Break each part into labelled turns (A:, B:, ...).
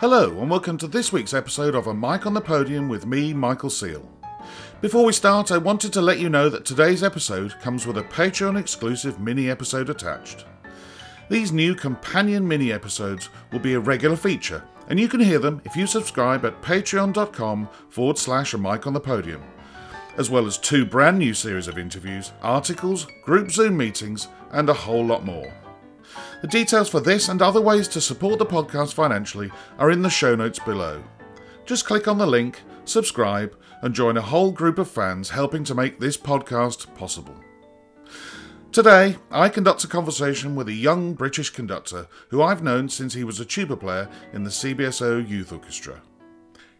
A: Hello, and welcome to this week's episode of A Mic on the Podium with me, Michael Seal. Before we start, I wanted to let you know that today's episode comes with a Patreon exclusive mini episode attached. These new companion mini episodes will be a regular feature, and you can hear them if you subscribe at patreon.com forward slash a mic on the podium, as well as two brand new series of interviews, articles, group Zoom meetings, and a whole lot more. The details for this and other ways to support the podcast financially are in the show notes below. Just click on the link, subscribe, and join a whole group of fans helping to make this podcast possible. Today, I conduct a conversation with a young British conductor who I've known since he was a tuba player in the CBSO Youth Orchestra.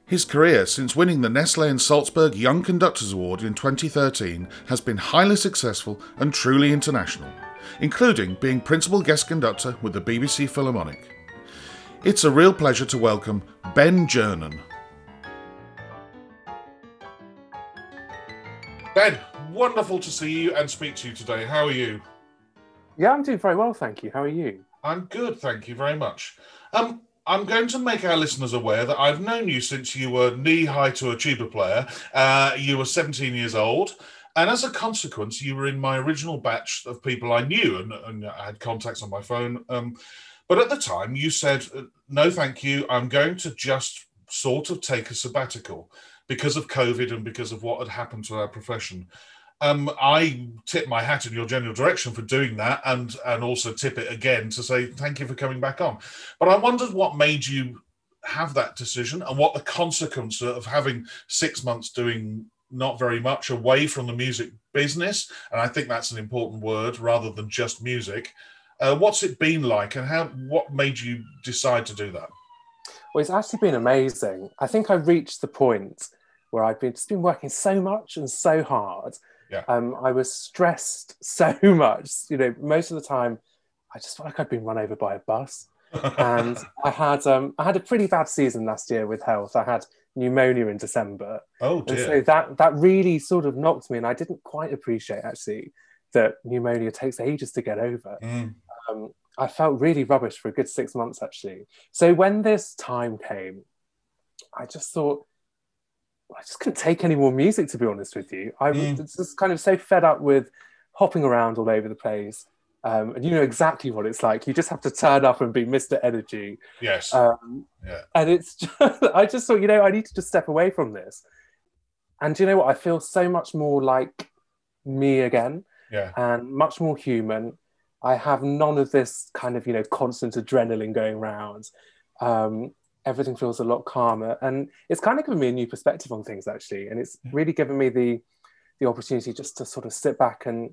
A: His career since winning the Nestle and Salzburg Young Conductors Award in 2013 has been highly successful and truly international including being principal guest conductor with the BBC Philharmonic. It's a real pleasure to welcome Ben Gernon. Ben, wonderful to see you and speak to you today. How are you?
B: Yeah, I'm doing very well, thank you. How are you?
A: I'm good, thank you very much. Um, I'm going to make our listeners aware that I've known you since you were knee high to a tuba player. Uh, you were 17 years old. And as a consequence, you were in my original batch of people I knew and, and I had contacts on my phone. Um, but at the time, you said, uh, no, thank you. I'm going to just sort of take a sabbatical because of COVID and because of what had happened to our profession. Um, I tip my hat in your general direction for doing that, and and also tip it again to say thank you for coming back on. But I wondered what made you have that decision and what the consequence of having six months doing not very much away from the music business, and I think that's an important word rather than just music. Uh, what's it been like, and how? What made you decide to do that?
B: Well, it's actually been amazing. I think I reached the point where I've been just been working so much and so hard.
A: Yeah.
B: Um, I was stressed so much. You know, most of the time, I just felt like I'd been run over by a bus. and I had um, I had a pretty bad season last year with health. I had pneumonia in December.
A: Oh dear.
B: And so that that really sort of knocked me, and I didn't quite appreciate actually that pneumonia takes ages to get over.
A: Mm.
B: Um, I felt really rubbish for a good six months actually. So when this time came, I just thought I just couldn't take any more music to be honest with you. I mm. was just kind of so fed up with hopping around all over the place. Um, and you know exactly what it's like. You just have to turn up and be Mr. Energy.
A: Yes.
B: Um, yeah. And it's just, I just thought, you know, I need to just step away from this. And you know what? I feel so much more like me again.
A: Yeah.
B: And much more human. I have none of this kind of, you know, constant adrenaline going around. Um, everything feels a lot calmer. And it's kind of given me a new perspective on things, actually. And it's really given me the the opportunity just to sort of sit back and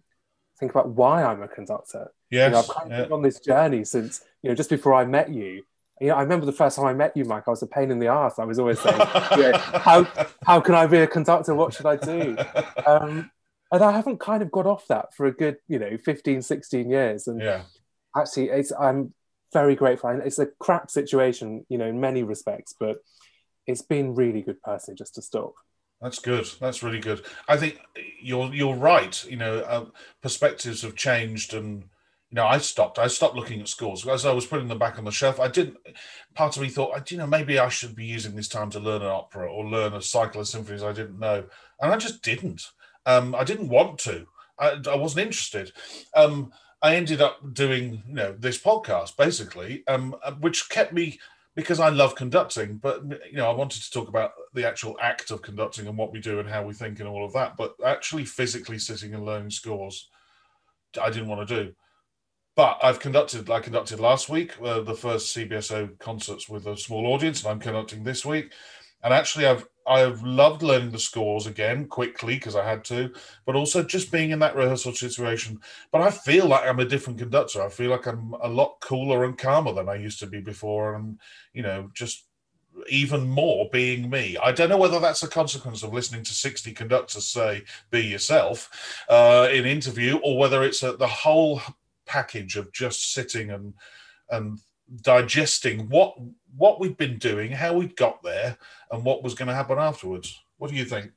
B: think about why I'm a conductor.
A: Yes,
B: you know, I've kind of yeah. been on this journey since you know just before I met you. You know, I remember the first time I met you, Mike. I was a pain in the ass. I was always saying, "How how can I be a conductor? What should I do?" Um, and I haven't kind of got off that for a good, you know, 15, 16 years. And
A: yeah.
B: actually, it's I'm very grateful. And it's a crap situation, you know, in many respects, but it's been really good personally just to stop.
A: That's good. That's really good. I think you're you're right. You know, uh, perspectives have changed, and you know, I stopped. I stopped looking at scores as I was putting them back on the shelf. I didn't. Part of me thought, you know, maybe I should be using this time to learn an opera or learn a cycle of symphonies I didn't know, and I just didn't. Um, I didn't want to. I, I wasn't interested. Um, I ended up doing, you know, this podcast basically, um, which kept me because I love conducting, but you know, I wanted to talk about the actual act of conducting and what we do and how we think and all of that. But actually, physically sitting and learning scores, I didn't want to do. But I've conducted, I conducted last week uh, the first CBSO concerts with a small audience, and I'm conducting this week. And actually, I've I've loved learning the scores again quickly because I had to, but also just being in that rehearsal situation. But I feel like I'm a different conductor. I feel like I'm a lot cooler and calmer than I used to be before, and you know, just even more being me. I don't know whether that's a consequence of listening to 60 conductors say "be yourself" uh, in interview, or whether it's a, the whole package of just sitting and and digesting what what we've been doing, how we got there, and what was going to happen afterwards. What do you think?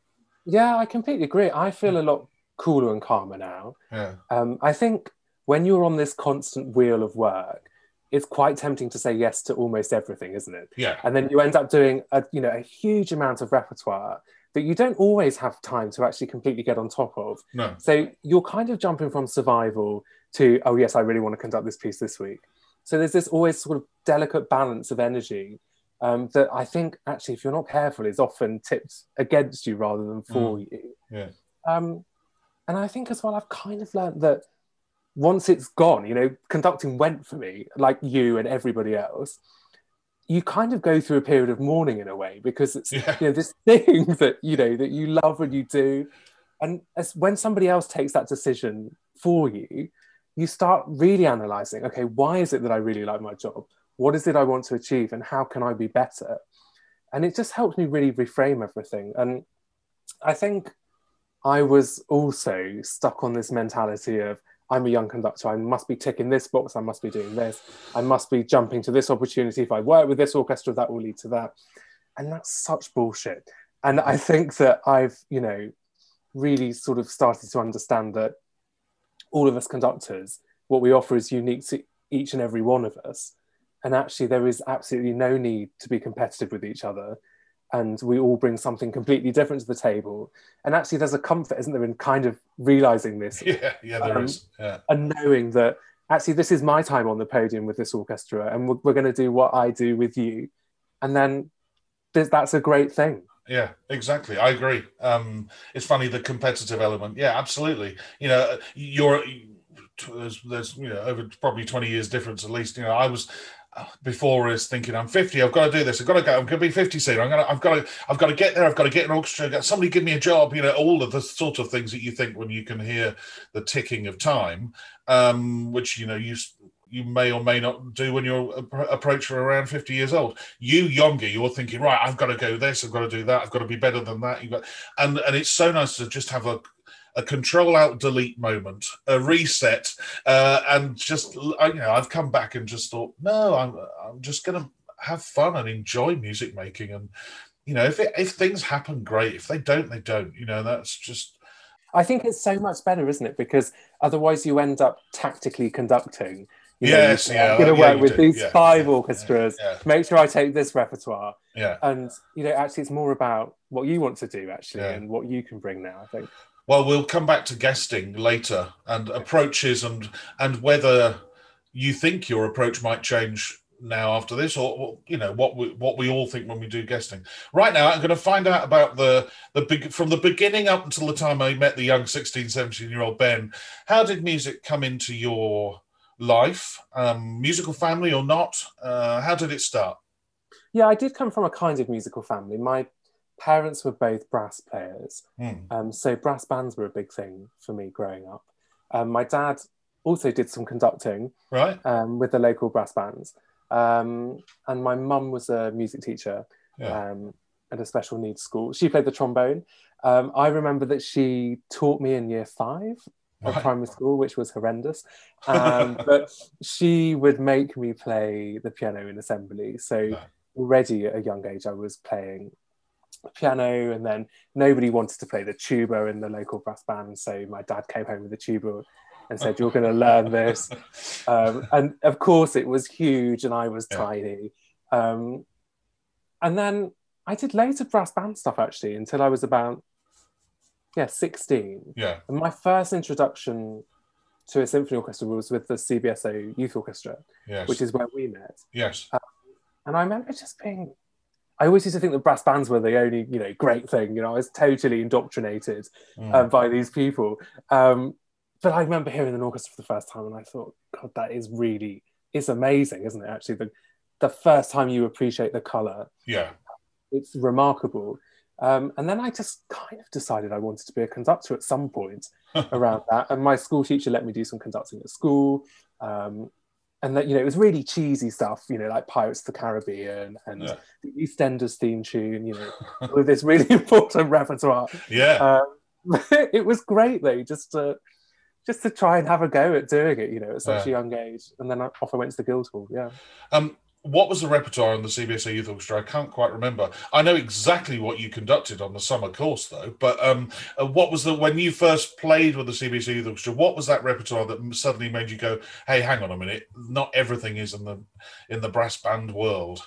B: Yeah, I completely agree. I feel a lot cooler and calmer now.
A: Yeah.
B: Um, I think when you're on this constant wheel of work, it's quite tempting to say yes to almost everything, isn't it?
A: Yeah.
B: And then you end up doing a you know a huge amount of repertoire that you don't always have time to actually completely get on top of.
A: No.
B: So you're kind of jumping from survival to oh yes, I really want to conduct this piece this week. So there's this always sort of delicate balance of energy um, that I think actually, if you're not careful, is often tipped against you rather than for
A: Mm.
B: you.
A: Yeah.
B: Um, and I think as well, I've kind of learned that once it's gone, you know, conducting went for me, like you and everybody else. You kind of go through a period of mourning in a way because it's
A: Yeah.
B: you know this thing that you know that you love and you do, and as when somebody else takes that decision for you, you start really analyzing. Okay, why is it that I really like my job? What is it I want to achieve, and how can I be better? And it just helps me really reframe everything. And I think I was also stuck on this mentality of I'm a young conductor. I must be ticking this box. I must be doing this. I must be jumping to this opportunity. If I work with this orchestra, that will lead to that. And that's such bullshit. And I think that I've, you know, really sort of started to understand that all of us conductors, what we offer is unique to each and every one of us. And actually, there is absolutely no need to be competitive with each other. And we all bring something completely different to the table. And actually, there's a comfort, isn't there, in kind of realizing this
A: Yeah. Yeah. There
B: Um,
A: is. Yeah.
B: and knowing that actually this is my time on the podium with this orchestra and we're, we're going to do what I do with you. And then that's a great thing.
A: Yeah, exactly. I agree. Um, it's funny the competitive element. Yeah, absolutely. You know, you're there's, there's you know over probably twenty years difference at least. You know, I was uh, before is thinking I'm 50. I've got to do this. I've got to go. I'm going to be 50 soon. I'm going to. I've got to. I've got to get there. I've got to get an orchestra. Somebody give me a job. You know, all of the sort of things that you think when you can hear the ticking of time, um, which you know you you may or may not do when you're appro- approaching around 50 years old. You younger, you're thinking, right, I've got to go this, I've got to do that, I've got to be better than that. You've got, and and it's so nice to just have a a control out delete moment, a reset, uh, and just you know I've come back and just thought, no, I'm I'm just gonna have fun and enjoy music making, and you know if it, if things happen, great. If they don't, they don't. You know that's just
B: I think it's so much better, isn't it? Because otherwise you end up tactically conducting. You know,
A: Yes,
B: you-
A: yeah,
B: I'm going to
A: yeah,
B: work with
A: do.
B: these
A: Yeah,
B: five orchestras. Make sure I take this repertoire.
A: yeah.
B: And, you know, actually it's more about what you want to do, actually, and what you can bring now, I think.
A: Well, we'll come back to guesting later and approaches and and whether you think your approach might change now after this, or or, you know what we what we all think when we do guesting. Right now, I'm going to find out about the the big from the beginning up until the time I met the young 16, 17 year old Ben. How did music come into your life? Um, musical family or not? Uh, how did it start?
B: Yeah, I did come from a kind of musical family. My parents were both brass players.
A: Hmm.
B: Um, so brass bands were a big thing for me growing up. Um, my dad also did some conducting
A: Right?
B: um, with the local brass bands. Um, and my mum was a music teacher
A: Yeah.
B: um, at a special needs school. She played the trombone. Um, I remember that she taught me in year five of
A: Right.
B: primary school, which was horrendous. Um, but she would make me play the piano in assembly. So already at a young age, I was playing piano, and then nobody wanted to play the tuba in the local brass band. So my dad came home with a tuba and said, "You're going to learn this." Um, and of course, it was huge, and I was
A: Yeah.
B: tiny. Um, and then I did loads of brass band stuff actually until I was about yeah 16.
A: Yeah.
B: And my first introduction to a symphony orchestra was with the CBSO Youth Orchestra,
A: Yes.
B: which is where we met.
A: yes.
B: And I remember just being, I always used to think that brass bands were the only, you know, great thing. You know, I was totally indoctrinated
A: Mm.
B: um, by these people. Um, but I remember hearing an orchestra for the first time, and I thought, God, that is really, it's amazing, isn't it? Actually, the the first time you appreciate the color,
A: yeah.
B: it's remarkable. Um, and then I just kind of decided I wanted to be a conductor at some point around that. And my school teacher let me do some conducting at school. Um, and that, you know, it was really cheesy stuff, you know, like Pirates of the Caribbean and
A: Yeah.
B: the EastEnders theme tune, you know, with this really important repertoire.
A: Yeah.
B: Um, it was great though, just to just to try and have a go at doing it, you know, at such
A: Yeah.
B: a young age. And then I- off I went to the Guildhall. Yeah.
A: Um, what was the repertoire on the CBSO Youth Orchestra? I can't quite remember. I know exactly what you conducted on the summer course, though. But um, uh, what was the when you first played with the CBSO Youth Orchestra? What was that repertoire that suddenly made you go, "Hey, hang on a minute! Not everything is in the in the brass band world."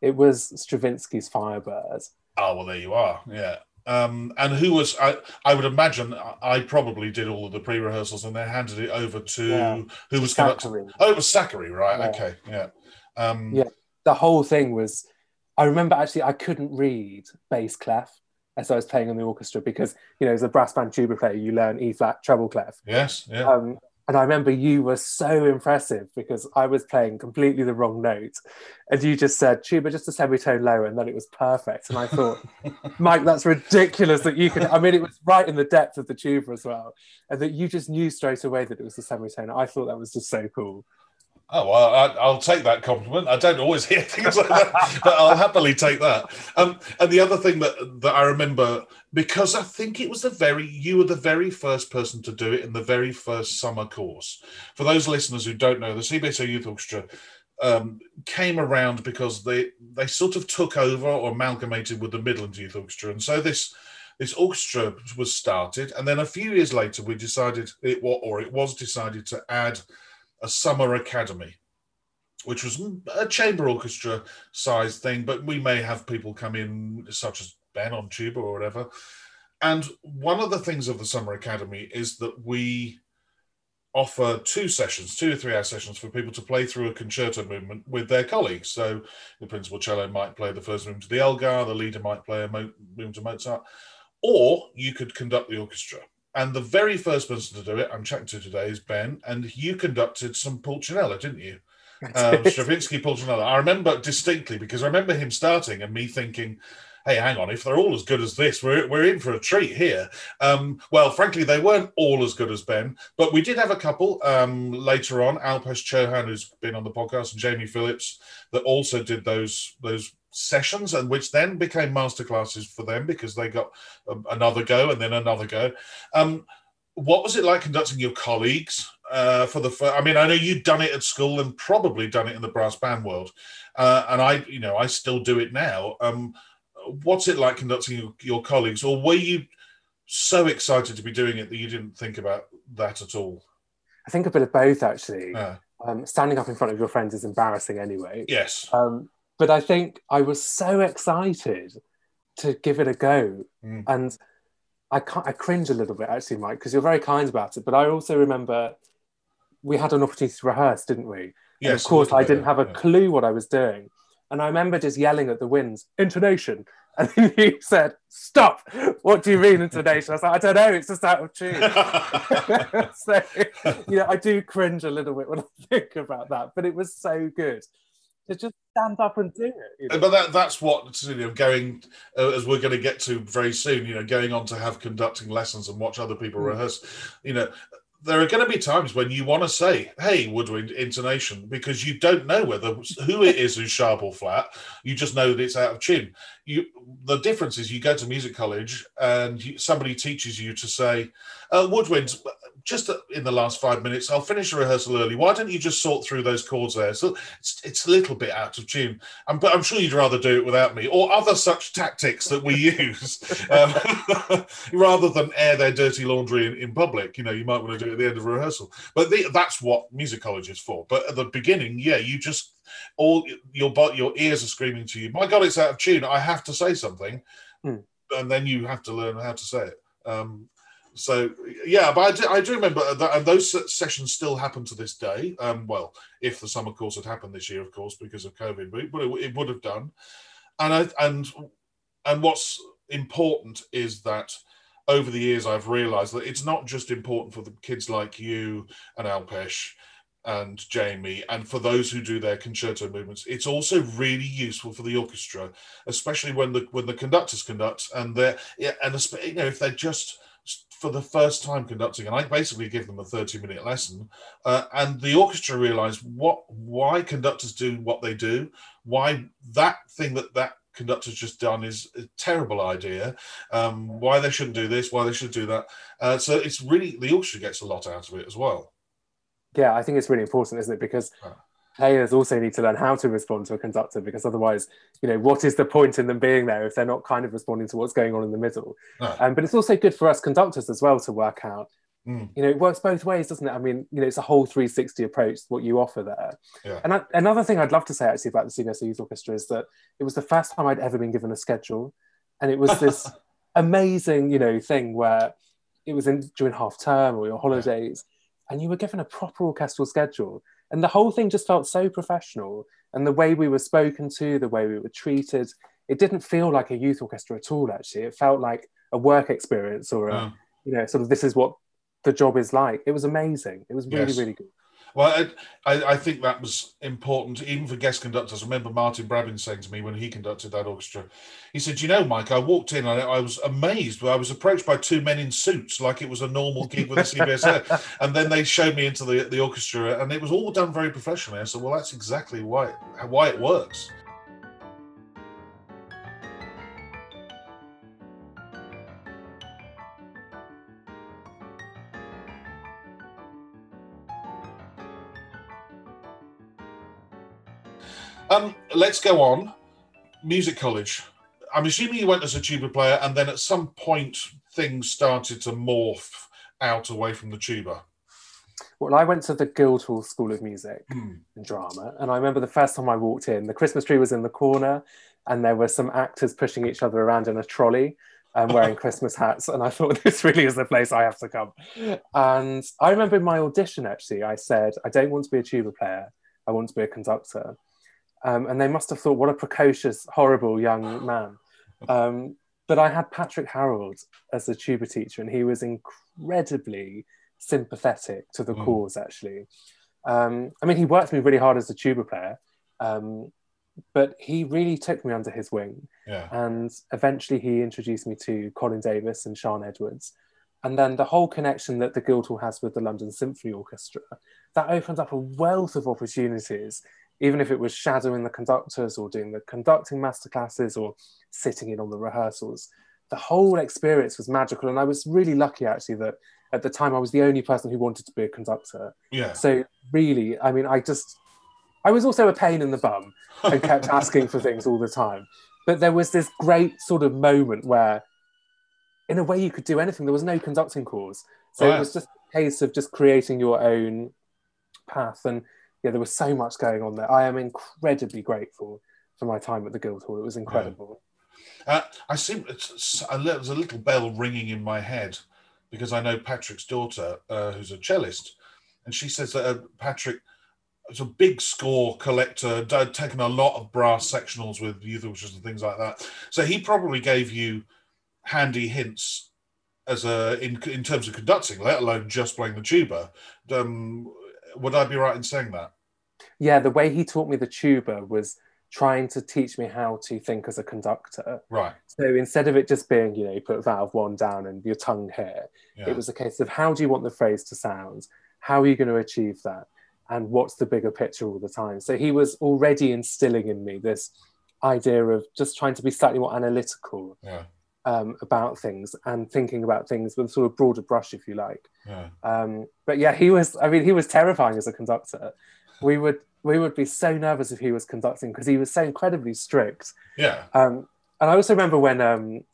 B: It was Stravinsky's Firebird.
A: Oh well, there you are. Yeah. Um, and who was I? I would imagine I probably did all of the pre-rehearsals and then handed it over to yeah. who was conducting. Oh, it was Zachary, right? Yeah. Okay, yeah. Um,
B: yeah, the whole thing was. I remember actually I couldn't read bass clef as I was playing in the orchestra because you know as a brass band tuba player you learn E flat treble clef.
A: Yes, yeah.
B: Um, and I remember you were so impressive because I was playing completely the wrong note. And you just said, tuba just a semitone lower, and then it was perfect. And I thought, Mike, that's ridiculous that you could. I mean, it was right in the depth of the tuba as well. And that you just knew straight away that it was the semitone. I thought that was just so cool.
A: Oh well, I, will take that compliment. I don't always hear things like that, but I'll happily take that. Um, and the other thing that that I remember, because I think it was the very you were the very first person to do it in the very first summer course. For those listeners who don't know, the CBSO Youth Orchestra um, came around because they they sort of took over or amalgamated with the Midlands Youth Orchestra, and so this this orchestra was started, and then a few years later we decided it or it was decided to add a summer academy, which was a chamber orchestra sized thing, but we may have people come in, such as Ben on tuba or whatever. And one of the things of the summer academy is that we offer two sessions, two or three hour sessions for people to play through a concerto movement with their colleagues. So the principal cello might play the first movement to the Elgar, the leader might play a movement to Mozart, or you could conduct the orchestra. And the very first person to do it, I'm chatting to today, is Ben. And you conducted some Pulcinella, didn't you? Um, Stravinsky Pulcinella. I remember distinctly because I remember him starting and me thinking, hey, hang on, if they're all as good as this, we're, we're in for a treat here. Um, well, frankly, they weren't all as good as Ben, but we did have a couple um, later on. Alpesh Chauhan, who's been on the podcast, and Jamie Phillips, that also did those those sessions and which then became masterclasses for them because they got um, another go and then another go. Um, what was it like conducting your colleagues uh, for the first, i mean i know you'd done it at school and probably done it in the brass band world uh, and i you know i still do it now. Um, what's it like conducting your, your, colleagues? Or were you so excited to be doing it that you didn't think about that at all?
B: I think a bit of both actually. Um, standing up in front of your friends is embarrassing anyway.
A: Yes.
B: Um, but I think I was so excited to give it a go. Mm. And I, I cringe a little bit actually, Mike, because you're very kind about it. But I also remember we had an opportunity to rehearse, didn't we? Yes, and of course, I didn't have a yeah. clue what I was doing. And I remember just yelling at the winds, intonation. And then you said, Stop. What do you mean intonation? I was like, I don't know, it's just out of tune. so, you know, I do cringe a little bit when I think about that, but it was so good to just stand up and do it.
A: You know? But that, that's what you know, going uh, as we're going to get to very soon. You know, going on to have conducting lessons and watch other people mm. rehearse. You know, there are going to be times when you want to say, "Hey, woodwind intonation," because you don't know whether who it is who's sharp or flat. You just know that it's out of tune. You, the difference is you go to music college and you, somebody teaches you to say, uh, "Woodwind, just in the last five minutes, I'll finish the rehearsal early. Why don't you just sort through those chords there? So it's, it's a little bit out of tune, um, but I'm sure you'd rather do it without me or other such tactics that we use um, rather than air their dirty laundry in, in, public. You know, you might want to do it at the end of a rehearsal, but the, that's what music college is for. But at the beginning, yeah, you just all your your ears are screaming to you. My God, it's out of tune. I have to say something, hmm. and then you have to learn how to say it. Um, so yeah, but I do, I do remember that, and those sessions still happen to this day. Um, well, if the summer course had happened this year, of course, because of COVID, but it, it would have done. And I, and and what's important is that over the years I've realised that it's not just important for the kids like you and Alpesh and Jamie, and for those who do their concerto movements, it's also really useful for the orchestra, especially when the when the conductors conduct and they're yeah, and you know if they're just for the first time conducting, and I basically give them a 30 minute lesson. Uh, and the orchestra realized what why conductors do what they do, why that thing that that conductor's just done is a terrible idea, um, why they shouldn't do this, why they should do that. Uh, so it's really, the orchestra gets a lot out of it as well.
B: Yeah, I think it's really important, isn't it? Because players also need to learn how to respond to a conductor because otherwise, you know, what is the point in them being there if they're not kind of responding to what's going on in the middle?
A: No.
B: Um, but it's also good for us conductors as well to work out.
A: Mm.
B: You know, it works both ways, doesn't it? I mean, you know, it's a whole 360 approach what you offer there.
A: Yeah.
B: And I, another thing I'd love to say actually about the CBSO Youth Orchestra is that it was the first time I'd ever been given a schedule, and it was this amazing, you know, thing where it was in during half term or your holidays, and you were given a proper orchestral schedule and the whole thing just felt so professional. And the way we were spoken to the way we were treated it didn't feel like a youth orchestra at all actually. It felt like a work experience or a
A: Yeah.
B: you know sort of this is what the job is like. It was amazing. It was really
A: Yes.
B: really good
A: Well, I, I, I think that was important, even for guest conductors. I remember Martyn Brabbins saying to me when he conducted that orchestra, he said, "You know, Mike, I walked in and I, I was amazed. I was approached by two men in suits, like it was a normal gig with the CBS, and then they showed me into the the orchestra, and it was all done very professionally. I said, "Well, that's exactly why why it works." Um, let's go on. Music college. I'm assuming you went as a tuba player, and then at some point things started to morph out away from the tuba.
B: well i went to the guildhall school of music
A: Hmm.
B: and drama and i remember the first time i walked in the christmas tree was in the corner and there were some actors pushing each other around in a trolley and wearing christmas hats and i thought this really is the place i have to come and i remember in my audition actually i said i don't want to be a tuba player i want to be a conductor um, and they must have thought what a precocious horrible young man um, but i had patrick harrild as a tuba teacher and he was incredibly sympathetic to the
A: Mm.
B: cause actually um, i mean he worked me really hard as a tuba player um, but he really took me under his wing
A: Yeah.
B: and eventually he introduced me to colin davis and sian edwards and then the whole connection that the guildhall has with the london symphony orchestra that opened up a wealth of opportunities even if it was shadowing the conductors or doing the conducting masterclasses or sitting in on the rehearsals. The whole experience was magical. And i was really lucky actually that at the time i was the only person who wanted to be a conductor.
A: Yeah.
B: so really i mean i just i was also a pain in the bum and kept asking for things all the time. But there was this great sort of moment where in a way you could do anything. There was no conducting course. So
A: Right.
B: it was just a case of just creating your own path. And yeah there was so much going on there i am incredibly grateful for my time at the guildhall it was incredible
A: Uh, I seem it's a there's a little bell ringing in my head because I know Patrick's daughter, uh, who's a cellist, and she says that uh, Patrick is a big score collector, d- taken a lot of brass sectionals with youth orchestras and things like that. So he probably gave you handy hints as a in in terms of conducting, let alone just playing the tuba. Um, would I be right in saying that?
B: yeah the way he taught me the tuba was trying to teach me how to think as a conductor
A: Right.
B: So instead of it just being, you know, you put valve one down and your tongue here,
A: Yeah.
B: it was a case of how do you want the phrase to sound? How are you going to achieve that? And what's the bigger picture all the time? So he was already instilling in me this idea of just trying to be slightly more analytical
A: yeah.
B: Um, about things and thinking about things with sort of broader brush, if you like.
A: Yeah.
B: Um, but yeah, he was. I mean, he was terrifying as a conductor. We would we would be so nervous if he was conducting because he was so incredibly strict.
A: Yeah.
B: Um, and I also remember when um,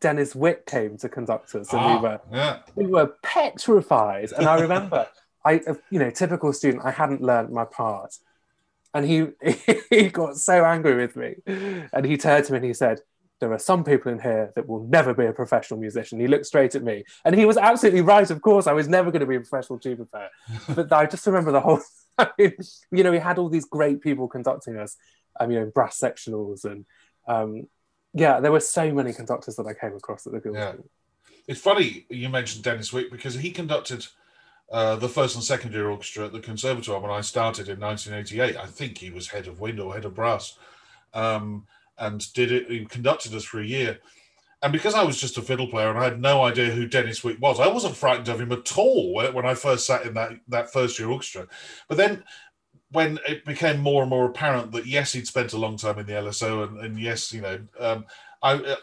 B: Dennis Wick came to conduct us, and
A: Ah,
B: we were
A: yeah.
B: we were petrified. And I remember, I you know, typical student, I hadn't learned my part, and he he got so angry with me, and he turned to me and he said. There are some people in here that will never be a professional musician. He looked straight at me, and he was absolutely right. Of course, I was never going to be a professional tuba player. But I just remember the whole. I mean, you know, we had all these great people conducting us. Um, you know, brass sectionals and um, yeah, there were so many conductors that I came across at the Guildhall.
A: Yeah. It's funny you mentioned Dennis Wick because he conducted uh, the first and second year orchestra at the Conservatoire when I started in 1988. I think he was head of wind or head of brass, um, and did it. He conducted us for a year. And because I was just a fiddle player and I had no idea who Dennis Wick was, I wasn't frightened of him at all when I first sat in that that first year orchestra. But then when it became more and more apparent that yes, he'd spent a long time in the LSO, and, and yes, you know, um, I uh,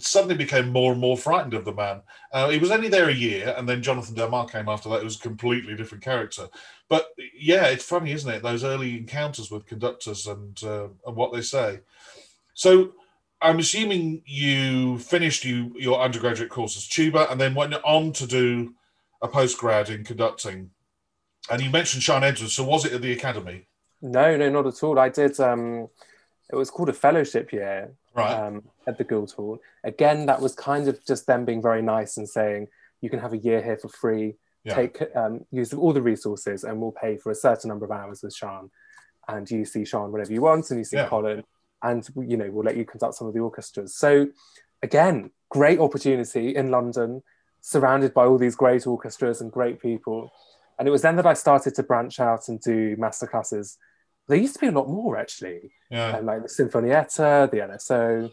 A: suddenly became more and more frightened of the man. Uh, he was only there a year, and then Jonathan Del Mar came after that. It was a completely different character. But yeah, it's funny, isn't it? Those early encounters with conductors and uh, and what they say. So I'm assuming you finished you your undergraduate course as tuba, and then went on to do a postgrad in conducting. And you mentioned Sian Edwards. So was it at the academy?
B: No, no, not at all. I did. Um, it was called a fellowship year
A: Right.
B: um, at the Guildhall. Again, that was kind of just them being very nice and saying you can have a year here for free.
A: Yeah.
B: Take um, use of all the resources, and we'll pay for a certain number of hours with Sian. And you see Sian whenever you want, and you see
A: Yeah.
B: Colin, and you know we'll let you conduct some of the orchestras. So, again, great opportunity in London, surrounded by all these great orchestras and great people. And it was then that I started to branch out and do masterclasses. There used to be a lot more actually
A: yeah.
B: and like the Sinfonietta, the LSO.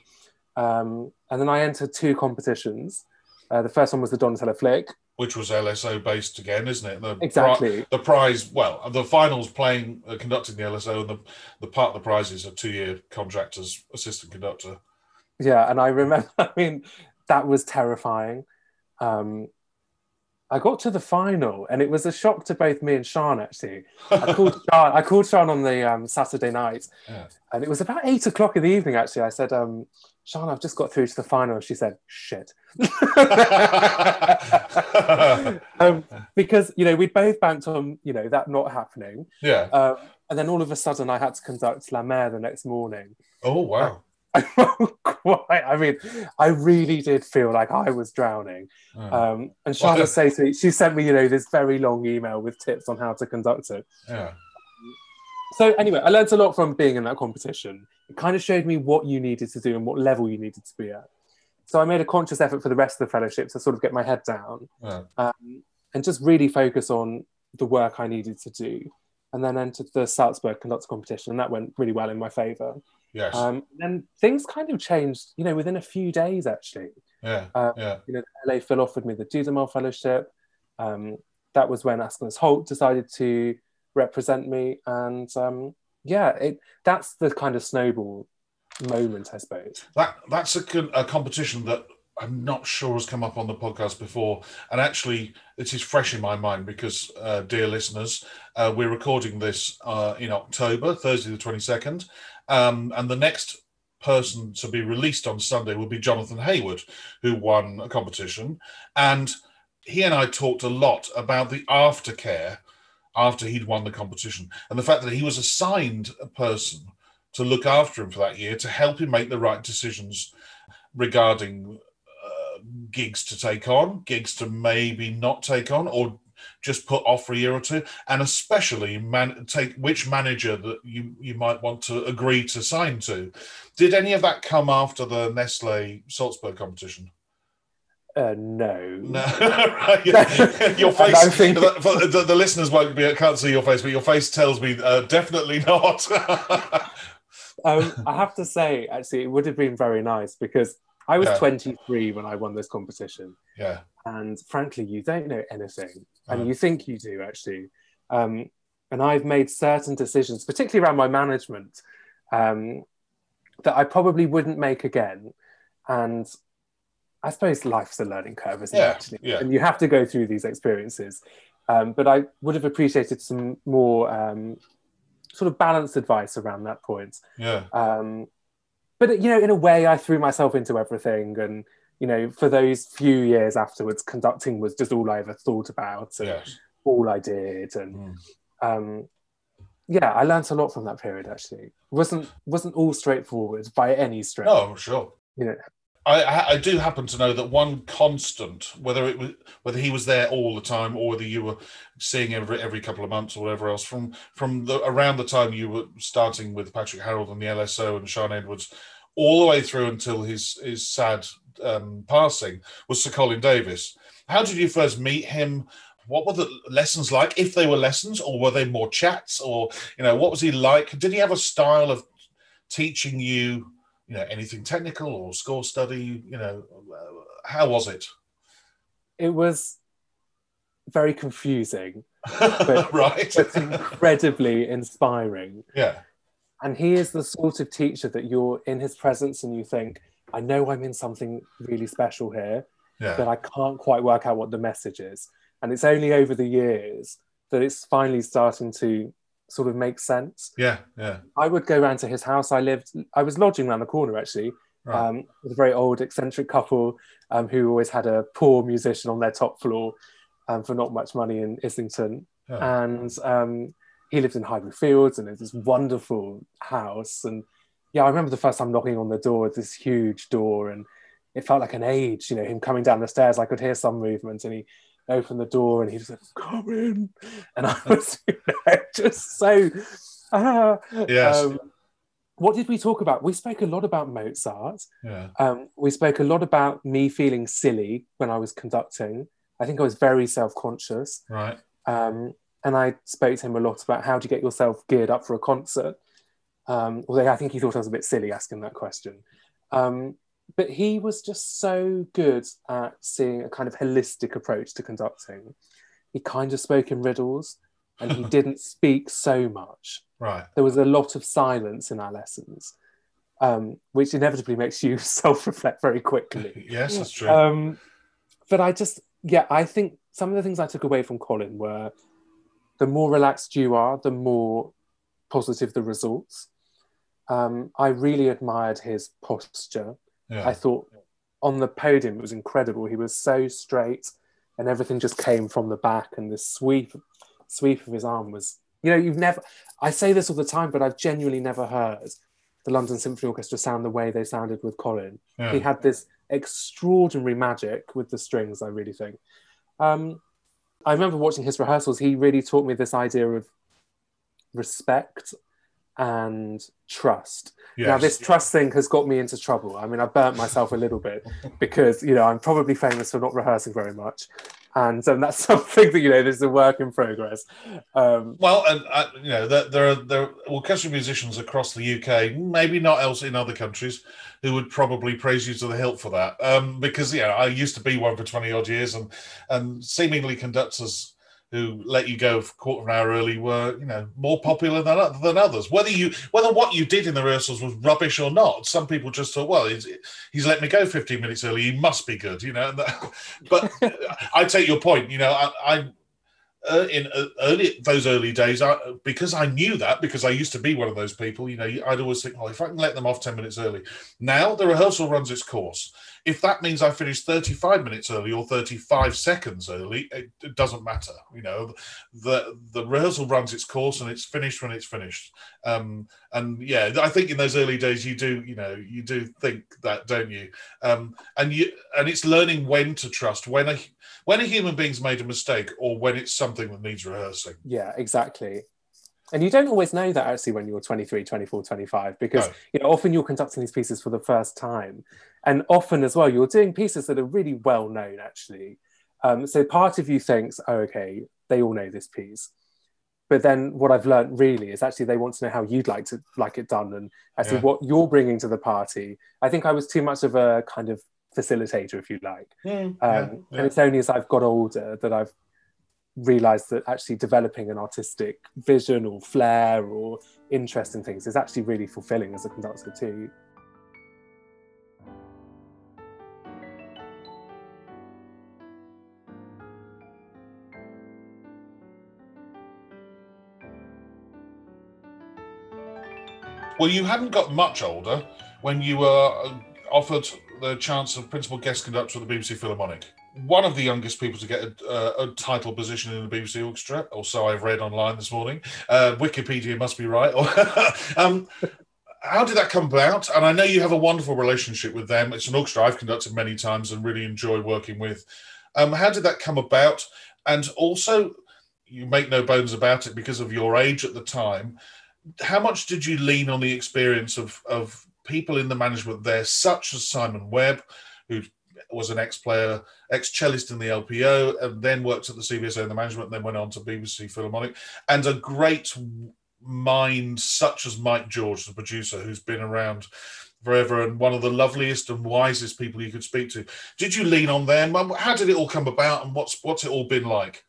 B: Um, and then I entered two competitions. Uh, the first one was the Donatella Flick.
A: Which was LSO based again, isn't it? The pri-
B: Exactly.
A: the prize, well, the finals playing, uh, conducting the LSO, and the, the part of the prize is a two year contract as assistant conductor.
B: Yeah, and I remember, I mean, that was terrifying. Um, I got to the final, and it was a shock to both me and Sian. Actually, I called Sian. I called Sian on the um, Saturday night,
A: Yeah.
B: and it was about eight o'clock in the evening. Actually, I said, um, "Sian, I've just got through to the final." And she said, "Shit," um, because you know we'd both banked on you know that not happening,
A: yeah.
B: um, and then all of a sudden I had to conduct La Mer the next morning.
A: Oh, wow.
B: Quite. I mean, I really did feel like I was drowning.
A: Yeah.
B: Um, and Charlotte say to me, she sent me, you know, this very long email with tips on how to conduct it.
A: yeah.
B: So anyway, I learned a lot from being in that competition. It kind of showed me what you needed to do and what level you needed to be at. So I made a conscious effort for the rest of the fellowship to sort of get my head down
A: Yeah.
B: um, and just really focus on the work I needed to do. And then entered the Salzburg conductor competition, and that went really well in my favour.
A: Yes.
B: Um, and things kind of changed, you know, within a few days actually.
A: yeah.
B: um,
A: yeah.
B: You know, LA Phil offered me the Dudamel Fellowship. Um, that was when Askonas Holt decided to represent me, and um, yeah, it that's the kind of snowball moment, I suppose.
A: That that's a, a competition that I'm not sure has come up on the podcast before, and actually it is fresh in my mind because, uh, dear listeners, uh, we're recording this uh, in October, Thursday the 22nd, um, and the next person to be released on Sunday will be Jonathon Heyward, who won a competition, and he and I talked a lot about the aftercare after he'd won the competition and the fact that he was assigned a person to look after him for that year to help him make the right decisions regarding uh, gigs to take on, gigs to maybe not take on, or just put off for a year or two, and especially man- take which manager that you you might want to agree to sign to. Did any of that come after the Nestle Salzburg competition?
B: Uh, no.
A: No, right. Your face.
B: I'm
A: the, the, the listeners won't be can't see your face, but your face tells me uh, definitely not.
B: um, I have to say, actually, it would have been very nice because I was
A: Yeah.
B: 23 when I won this competition.
A: yeah,
B: and frankly, you don't know anything,
A: Uh-huh.
B: and you think you do actually. Um, and I've made certain decisions, particularly around my management, um, that I probably wouldn't make again. And I suppose life's a learning curve, isn't
A: Yeah,
B: it? Actually,
A: yeah.
B: and you have to go through these experiences. Um, but I would have appreciated some more um, sort of balanced advice around that point.
A: yeah,
B: Um, but you know, in a way, I threw myself into everything, and you know, for those few years afterwards, conducting was just all I ever thought about, and
A: yes.
B: all I did, and
A: Mm.
B: um, yeah, I learned a lot from that period. Actually, it wasn't wasn't all straightforward by any stretch.
A: No, sure.
B: You know,
A: I, I I do happen to know that one constant, whether it was whether he was there all the time or whether you were seeing every every couple of months or whatever else, from from the around the time you were starting with Patrick Harrild and the LSO and Sian Edwards, all the way through until his his sad um, passing, was Sir Colin Davis. How did you first meet him? What were the lessons like, if they were lessons, or were they more chats, or you know, what was he like? Did he have a style of teaching you? you know anything technical or score study you know how was it
B: it was very confusing, but
A: right
B: but incredibly inspiring.
A: yeah
B: And he is the sort of teacher that you're in his presence and you think, I know I'm in something really special here,
A: Yeah.
B: but I can't quite work out what the message is. And it's only over the years that it's finally starting to sort of make sense.
A: yeah. Yeah.
B: I would go round to his house. I lived, I was lodging around the corner actually,
A: Right.
B: um, with a very old eccentric couple um, who always had a poor musician on their top floor um, for not much money in Islington.
A: Yeah.
B: And um, he lived in Highbury Fields and it was this wonderful house. And yeah, I remember the first time knocking on the door, this huge door, and it felt like an age, you know, him coming down the stairs. I could hear some movement and he opened the door and he just said, Come in. And I was you know, just so. ah.
A: Yes.
B: Um, what did we talk about? We spoke a lot about Mozart.
A: yeah.
B: Um, we spoke a lot about me feeling silly when I was conducting. I think I was very self conscious.
A: Right.
B: Um, and I spoke to him a lot about how to get yourself geared up for a concert. Um, although I think he thought I was a bit silly asking that question. Um, but he was just so good at seeing a kind of holistic approach to conducting. He kind of spoke in riddles and he didn't speak so much
A: Right.
B: there was a lot of silence in our lessons, um, which inevitably makes you self-reflect very quickly.
A: Yes, that's true.
B: Um, but I just, yeah, I think some of the things I took away from Colin were the more relaxed you are, the more positive the results. Um, I really admired his posture.
A: yeah.
B: I thought on the podium it was incredible. He was so straight, and everything just came from the back. And the sweep, sweep of his arm was, you know, you've never. I say this all the time, but I've genuinely never heard the London Symphony Orchestra sound the way they sounded with Colin.
A: yeah.
B: He had this extraordinary magic with the strings. I really think. Um, I remember watching his rehearsals. He really taught me this idea of respect and trust.
A: yes.
B: Now, this trust thing has got me into trouble. I mean, I burnt myself a little bit because, you know, I'm probably famous for not rehearsing very much. And um, that's something that, you know, this is a work in progress. Um,
A: Well, and uh, you know, there, there are there are orchestral musicians across the UK, maybe not else in other countries, who would probably praise you to the hilt for that. Um, because you know, I used to be one for twenty odd years, and and seemingly conductors who let you go a quarter of an hour early were you know more popular than than others. Whether you whether what you did in the rehearsals was rubbish or not, some people just thought, well, he's, he's let me go fifteen minutes early, he must be good, you know. that- But I take your point. You know, I. I uh, in uh, early those early days, I, because I knew that because I used to be one of those people. You know, I'd always think, "Oh, if I can let them off ten minutes early." Now the rehearsal runs its course. If that means I finish thirty-five minutes early or thirty-five seconds early, it, it doesn't matter. You know, the the rehearsal runs its course and it's finished when it's finished. Um, and yeah, I think in those early days, you do, you know, you do think that, don't you? Um, and you and it's learning when to trust when a when a human being's made a mistake or when it's something that needs rehearsing.
B: yeah, exactly. And you don't always know that actually when you're 23, 24, 25, because
A: No.
B: you know often you're conducting these pieces for the first time, and often as well you're doing pieces that are really well known actually. Um, so part of you thinks, oh, okay, they all know this piece, but then what I've learned really is actually they want to know how you'd like to like it done and actually
A: Yeah.
B: what you're bringing to the party. I think I was too much of a kind of facilitator, if you like. Um,
A: yeah,
B: And it's only as I've got older that I've realized that actually developing an artistic vision or flair or interest in things is actually really fulfilling as a conductor too.
A: Well, you hadn't got much older when you were uh, offered the chance of principal guest conductor of the BBC Philharmonic. One of the youngest people to get a, uh, a title position in the BBC Orchestra, or so I've read online this morning. Uh, Wikipedia must be right. um, how did that come about? And I know you have a wonderful relationship with them. It's an orchestra I've conducted many times and really enjoy working with. Um, how did that come about? And also, you make no bones about it because of your age at the time. How much did you lean on the experience of, of people in the management there, such as Simon Webb, who was an ex-player, ex-cellist in the LPO, and then worked at the CBSO in the management, and then went on to BBC Philharmonic, and a great mind such as Mike George, the producer, who's been around forever and one of the loveliest and wisest people you could speak to. Did you lean on them? How did it all come about, and what's what's it all been like?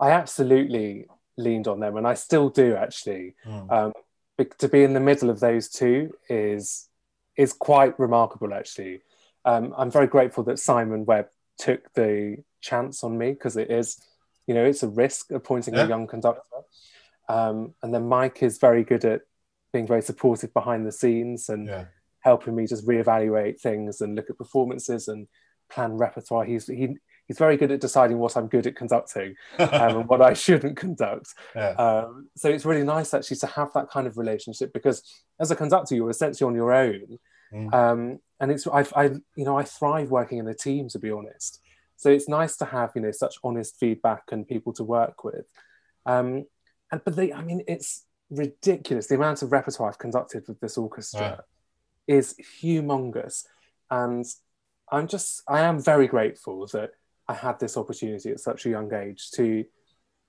B: I absolutely leaned on them, and I still do actually.
A: Hmm.
B: Um, to be in the middle of those two is is quite remarkable actually um, i'm very grateful that simon webb took the chance on me because it is you know it's a risk appointing yeah. a young conductor um, and then mike is very good at being very supportive behind the scenes and yeah. helping me just reevaluate things and look at performances and plan repertoire he's he he's very good at deciding what I'm good at conducting um, and what I shouldn't conduct. Yeah. Um, so it's really nice actually to have that kind of relationship because as a conductor, you're essentially on your own. Mm. Um, and it's I, I you know I thrive working in a team to be honest. So it's nice to have you know such honest feedback and people to work with. Um, and but they, I mean, it's ridiculous the amount of repertoire I've conducted with this orchestra yeah. is humongous, and I'm just I am very grateful that I had this opportunity at such a young age to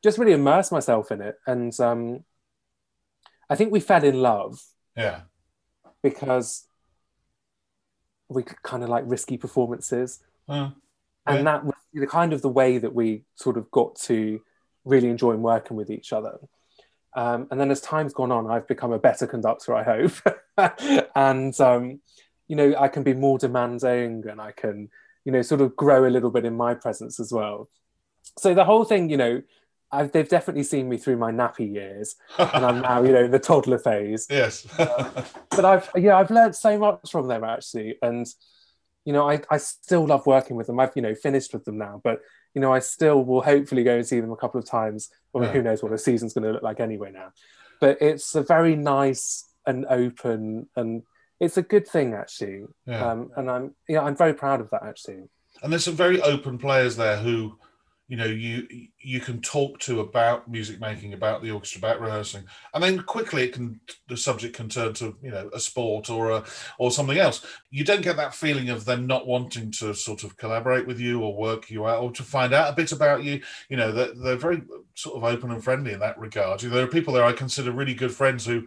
B: just really immerse myself in it. And um, I think we fell in love.
A: Yeah.
B: Because we kind of like risky performances.
A: Uh,
B: yeah. And that was the kind of the way that we sort of got to really enjoy working with each other. Um, and then as time's gone on, I've become a better conductor, I hope. and, um, you know, I can be more demanding and I can you know, sort of grow a little bit in my presence as well. So the whole thing, you know, I've, they've definitely seen me through my nappy years, and I'm now, you know, in the toddler phase.
A: Yes.
B: uh, but I've, yeah, I've learned so much from them actually, and you know, I, I still love working with them. I've, you know, finished with them now, but you know, I still will hopefully go and see them a couple of times. Well, yeah. who knows what the season's going to look like anyway now. But it's a very nice and open and it's a good thing actually, yeah. um, and I'm yeah I'm very proud of that actually.
A: And there's some very open players there who, you know, you you can talk to about music making, about the orchestra, about rehearsing, and then quickly it can the subject can turn to you know a sport or a or something else. You don't get that feeling of them not wanting to sort of collaborate with you or work you out or to find out a bit about you. You know, they're, they're very sort of open and friendly in that regard. You know, there are people there I consider really good friends who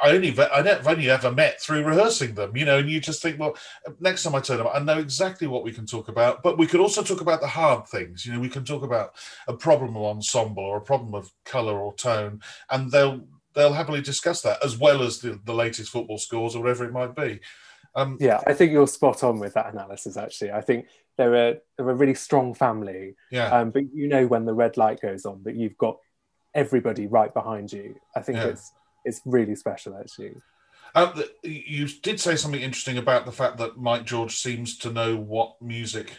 A: I only I've only ever met through rehearsing them, you know, and you just think, well, next time I turn up, I know exactly what we can talk about, but we could also talk about the hard things. You know, we can talk about a problem of ensemble or a problem of color or tone, and they'll they'll happily discuss that as well as the, the latest football scores or whatever it might be.
B: Um, yeah, I think you're spot on with that analysis. Actually, I think they're a they're a really strong family.
A: Yeah.
B: Um, but you know when the red light goes on that you've got everybody right behind you. I think yeah. it's it's really special actually.
A: Uh, you did say something interesting about the fact that Mike George seems to know what music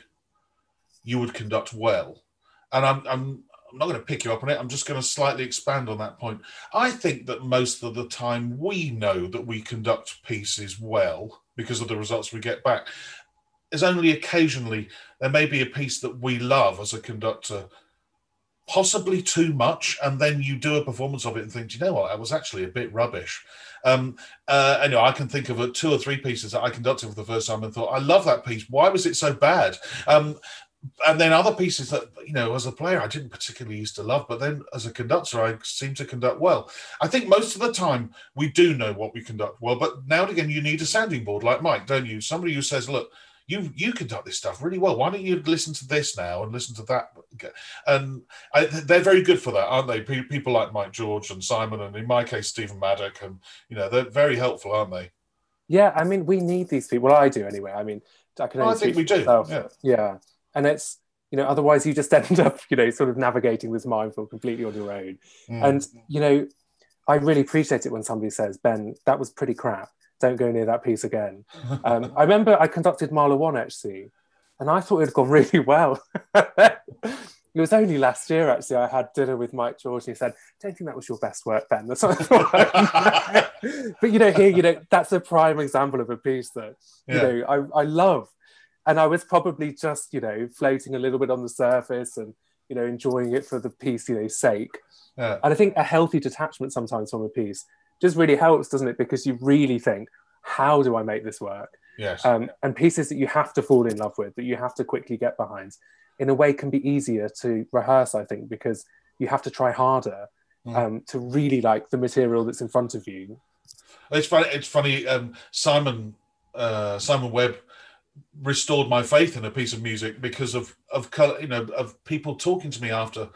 A: you would conduct well, and I'm I'm I'm not going to pick you up on it. I'm just going to slightly expand on that point. I think that most of the time we know that we conduct pieces well because of the results we get back. There's only occasionally there may be a piece that we love as a conductor possibly too much, and then you do a performance of it and think, you know what, that was actually a bit rubbish. Um, uh, anyway, I can think of a, two or three pieces that I conducted for the first time and thought, I love that piece. Why was it so bad? Um, and then other pieces that you know as a player i didn't particularly used to love but then as a conductor i seem to conduct well i think most of the time we do know what we conduct well but now and again you need a sounding board like mike don't you somebody who says look you you conduct this stuff really well. Why don't you listen to this now and listen to that? And I, they're very good for that, aren't they? People like Mike George and Simon, and in my case, Stephen Maddock, and you know they're very helpful, aren't they?
B: Yeah, I mean, we need these people. Well, I do anyway. I mean, I can.
A: Only I think we do. Yeah.
B: yeah, and it's you know otherwise you just end up you know sort of navigating this minefield completely on your own. Mm. And you know, I really appreciate it when somebody says, "Ben, that was pretty crap." Don't go near that piece again. Um, I remember I conducted Mahler One actually, and I thought it had gone really well. it was only last year actually. I had dinner with Mike George, and he said, "Don't think that was your best work, Ben." That's what I but you know, here, you know, that's a prime example of a piece that you yeah. know I, I love, and I was probably just you know floating a little bit on the surface and you know enjoying it for the piece, you know, sake.
A: Yeah.
B: And I think a healthy detachment sometimes from a piece just really helps, doesn't it? Because you really think, how do I make this work?
A: Yes.
B: Um, and pieces that you have to fall in love with, that you have to quickly get behind, in a way can be easier to rehearse, I think, because you have to try harder mm. um, to really like the material that's in front of you.
A: It's funny. It's funny. Um, Simon uh, Simon Webb restored my faith in a piece of music because of of you know of people talking to me after.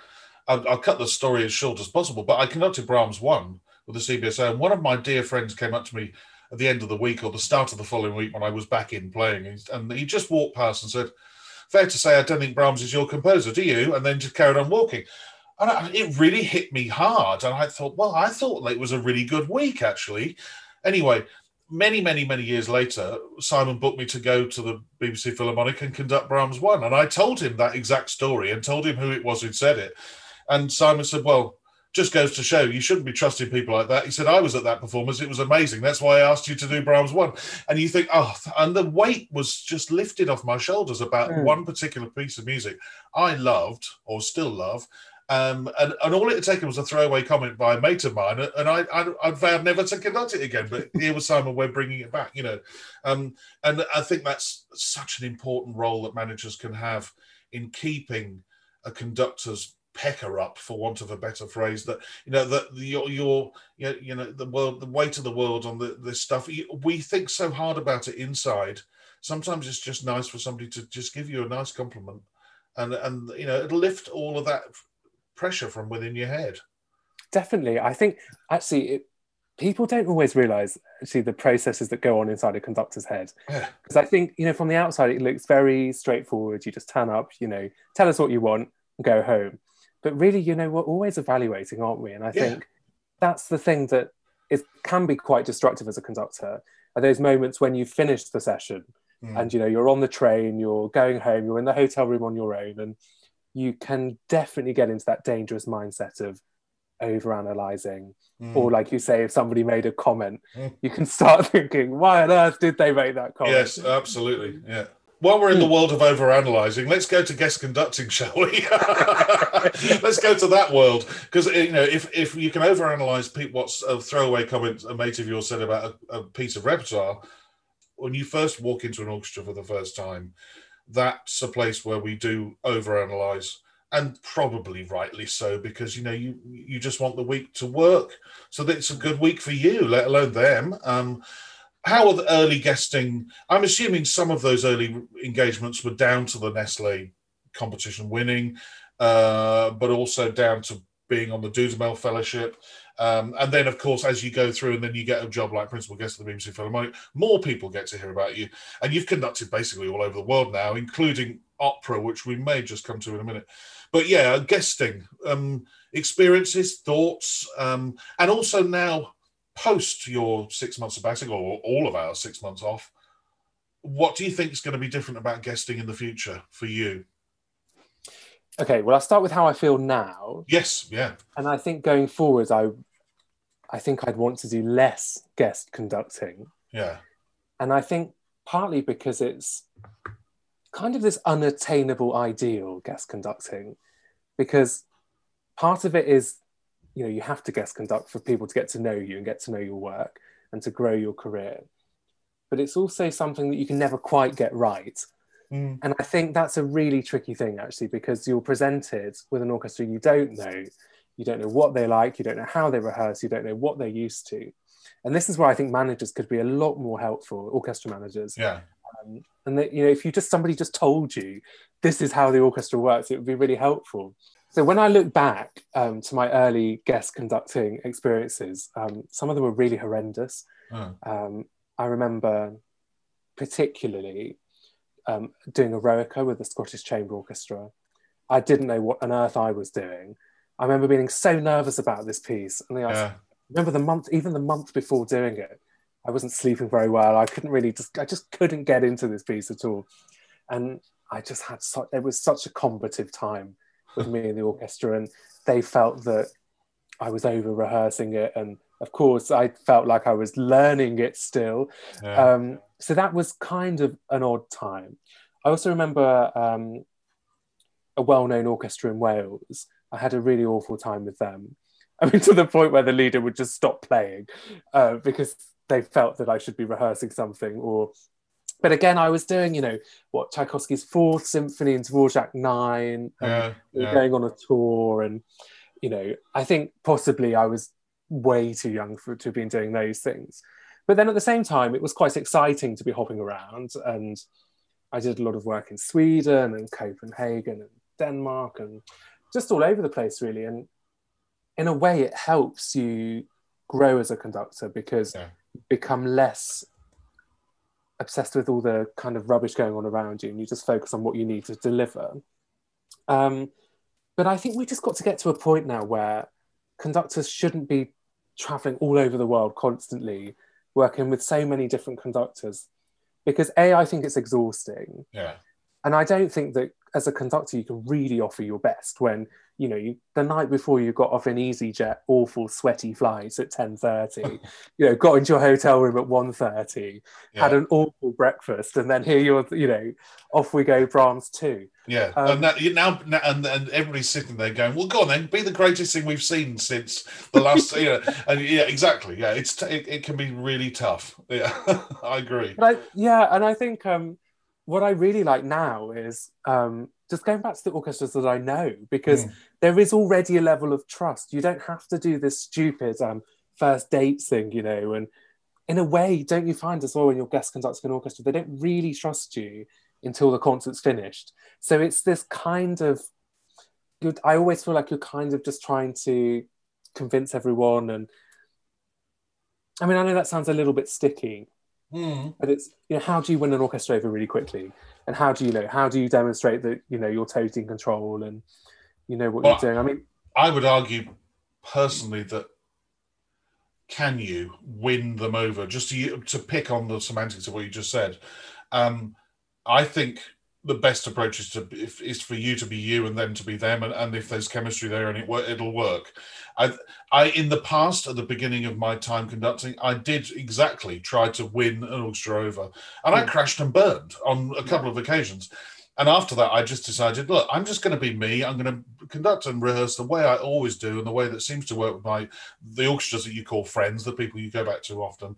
A: I'll, I'll cut the story as short as possible, but I conducted Brahms one with the CBSO. And one of my dear friends came up to me at the end of the week or the start of the following week when I was back in playing, and he just walked past and said, "Fair to say, I don't think Brahms is your composer, do you?" And then just carried on walking. And it really hit me hard. And I thought, well, I thought it was a really good week, actually. Anyway, many, many, many years later, Simon booked me to go to the BBC Philharmonic and conduct Brahms 1. And I told him that exact story and told him who it was who'd said it. And Simon said, well, just goes to show you shouldn't be trusting people like that. He said, I was at that performance. It was amazing. That's why I asked you to do Brahms 1. And you think, oh, and the weight was just lifted off my shoulders about mm. one particular piece of music I loved or still love um, and, and all it had taken was a throwaway comment by a mate of mine, and I, I, I'd vowed never to conduct it again. But here was Simon Webb bringing it back, you know. Um, and I think that's such an important role that managers can have in keeping a conductor's pecker up, for want of a better phrase. That you know that your your you know the world, the weight of the world on the this stuff. We think so hard about it inside. Sometimes it's just nice for somebody to just give you a nice compliment and and you know it'll lift all of that pressure from within your head.
B: Definitely. I think actually it, people don't always realize actually the processes that go on inside a conductor's head. Because yeah. I think, you know, from the outside, it looks very straightforward. You just turn up, you know, tell us what you want and go home. But really, you know, we're always evaluating, aren't we? And I yeah. think that's the thing that it can be quite destructive as a conductor. Are those moments when you've finished the session mm. and, you know, you're on the train, you're going home, you're in the hotel room on your own and you can definitely get into that dangerous mindset of over analyzing mm. or like you say if somebody made a comment mm. you can start thinking why on earth did they make that comment
A: yes absolutely yeah while we're in the hmm. world of over analyzing let's go to guest conducting shall we? Let's go to that world. Because you know if if you can over analyze what's a throwaway comment a mate of yours said about a, a piece of repertoire when you first walk into an orchestra for the first time that's a place where we do overanalyze and probably rightly so because you know you you just want the week to work. So that it's a good week for you let alone them. Um how are the early guesting i'm assuming some of those early engagements were down to the nestle competition winning uh but also down to being on the Dudamel Fellowship. Um, and then, of course, as you go through and then you get a job like principal guest of the BBC Philharmonic, more people get to hear about you. And you've conducted basically all over the world now, including opera, which we may just come to in a minute. But yeah, guesting, um, experiences, thoughts, um, and also now post your six months of sabbatical or all of our six months off, what do you think is going to be different about guesting in the future for you?
B: Okay, well, I'll start with how I feel now.
A: Yes, yeah.
B: And I think going forward, I, I think I'd want to do less guest conducting.
A: Yeah.
B: And I think partly because it's kind of this unattainable ideal, guest conducting, because part of it is, you know, you have to guest conduct for people to get to know you and get to know your work and to grow your career. But it's also something that you can never quite get right Mm. And I think that's a really tricky thing, actually, because you're presented with an orchestra you don't know. You don't know what they like, you don't know how they rehearse, you don't know what they're used to. And this is where I think managers could be a lot more helpful, orchestra managers.
A: Yeah.
B: Um, and that, you know, if you just somebody just told you this is how the orchestra works, it would be really helpful. So when I look back um, to my early guest conducting experiences, um, some of them were really horrendous. Oh. I remember particularly um, doing Eroica with the Scottish Chamber Orchestra. I didn't know what on earth I was doing. I remember being so nervous about this piece, and I yeah. remember the month, even the month before doing it, I wasn't sleeping very well. I couldn't really just, I just couldn't get into this piece at all, and I just had such, it was such a combative time with me and the orchestra, and they felt that I was over rehearsing it, and of course I felt like I was learning it still. Yeah. Um, so that was kind of an odd time. I also remember um, a well-known orchestra in Wales. I had a really awful time with them. I mean, to the point where the leader would just stop playing uh, because they felt that I should be rehearsing something. Or, but again, I was doing, you know, what Tchaikovsky's Fourth Symphony and Dvorak Nine, and yeah, yeah. going on a tour, and you know, I think possibly I was way too young for to have been doing those things. But then at the same time, it was quite exciting to be hopping around. And I did a lot of work in Sweden and Copenhagen and Denmark and just all over the place, really. And in a way, it helps you grow as a conductor because
A: Yeah.
B: you become less obsessed with all the kind of rubbish going on around you and you just focus on what you need to deliver. Um, but I think we just got to get to a point now where conductors shouldn't be traveling all over the world constantly, working with so many different conductors. Because A, I think it's exhausting.
A: Yeah.
B: And I don't think that as a conductor you can really offer your best when you know you the night before you got off an EasyJet awful sweaty flight at 10:30 you know got into your hotel room at 1:30
A: Yeah.
B: had an awful breakfast and then here you're you know off we go Brahms 2
A: Yeah,
B: Um,
A: and that, you now, now and, and everybody's sitting there going, "Well, go on then, be the greatest thing we've seen since the last." you know, and yeah, exactly. Yeah, it's t- it, it can be really tough. Yeah, I agree.
B: but I yeah and I think um what I really like now is um just going back to the orchestras that I know because
A: Mm.
B: there is already a level of trust you don't have to do this stupid um first date thing you know and in a way don't you find as well when you're guest conducts an orchestra they don't really trust you until the concert's finished so it's this kind of I always feel like you're kind of just trying to convince everyone and I mean I know that sounds a little bit sticky
A: Mm.
B: but it's you know how do you win an orchestra over really quickly and how do you know how do you demonstrate that you know you're totally in control and you know what
A: Well,
B: you're doing i mean
A: I would argue personally that can you win them over? Just to to pick on the semantics of what you just said, um, I think the best approach is to if, is for you to be you and them to be them, and, and if there's chemistry there and it it'll work. I I in the past at the beginning of my time conducting, I did exactly try to win an orchestra over, and I
B: Mm.
A: crashed and burned on a couple of occasions. And after that, I just decided, look, I'm just going to be me. I'm going to conduct and rehearse the way I always do, and the way that seems to work with my the orchestras that you call friends, the people you go back to often.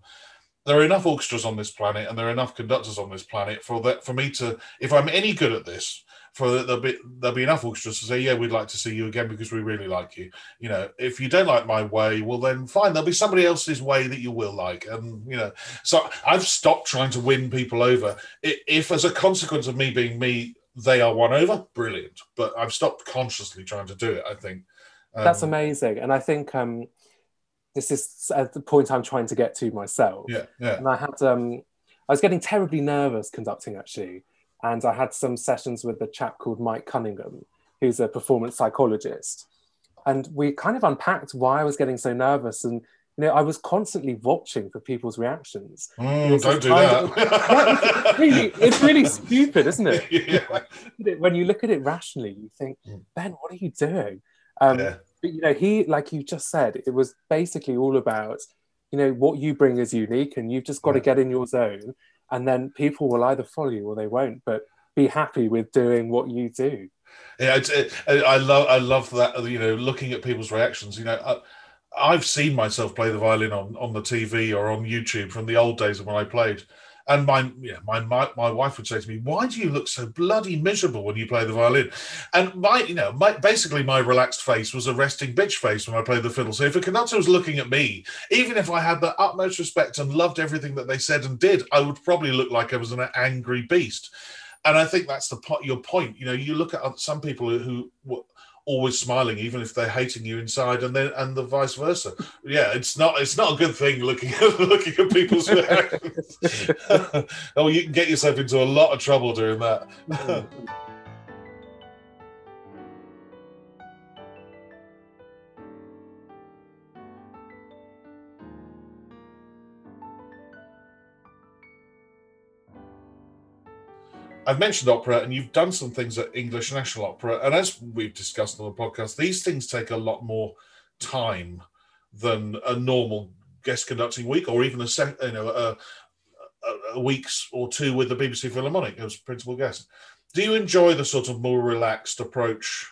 A: There are enough orchestras on this planet, and there are enough conductors on this planet for that for me to, if I'm any good at this, for that there'll be there'll be enough orchestras to say, yeah, we'd like to see you again because we really like you. You know, if you don't like my way, well then fine, there'll be somebody else's way that you will like, and you know, so I've stopped trying to win people over. If as a consequence of me being me, they are won over, brilliant. But I've stopped consciously trying to do it. I think
B: that's
A: Um,
B: amazing and i think um this is at the point i'm trying to get to myself
A: Yeah, yeah.
B: and i had um i was getting terribly nervous conducting actually and i had some sessions with a chap called mike cunningham who's a performance psychologist and we kind of unpacked why i was getting so nervous and you know i was constantly watching for people's reactions
A: Mm, don't do that.
B: it's really, it's really stupid, isn't it?
A: yeah.
B: When you look at it rationally, you think,
A: Mm.
B: Ben, what are you doing? Um,
A: Yeah.
B: But you know, he, like you just said, it was basically all about, you know, what you bring is unique, and you've just got to get in your zone, and then people will either follow you or they won't. But be happy with doing what you do.
A: Yeah, it's, it, I love I love that. You know, looking at people's reactions. You know, I, I've seen myself play the violin on on the TV or on YouTube from the old days of when I played. And my yeah, my, my my wife would say to me, "Why do you look so bloody miserable when you play the violin?" And my you know my basically my relaxed face was a resting bitch face when I played the fiddle. So if a conductor was looking at me, even if I had the utmost respect and loved everything that they said and did, I would probably look like I was an angry beast. And I think that's the your point. You know, you look at some people who were always smiling, even if they're hating you inside, and then and the vice versa. Yeah, it's not it's not a good thing looking at looking at people's reactions. oh, you can get yourself into a lot of trouble doing that. Mm. I've mentioned opera, and you've done some things at English National Opera, and as we've discussed on the podcast, these things take a lot more time than a normal guest conducting week, or even a se- you know a, a, a week's or two with the BBC Philharmonic as principal guest. Do you enjoy the sort of more relaxed approach,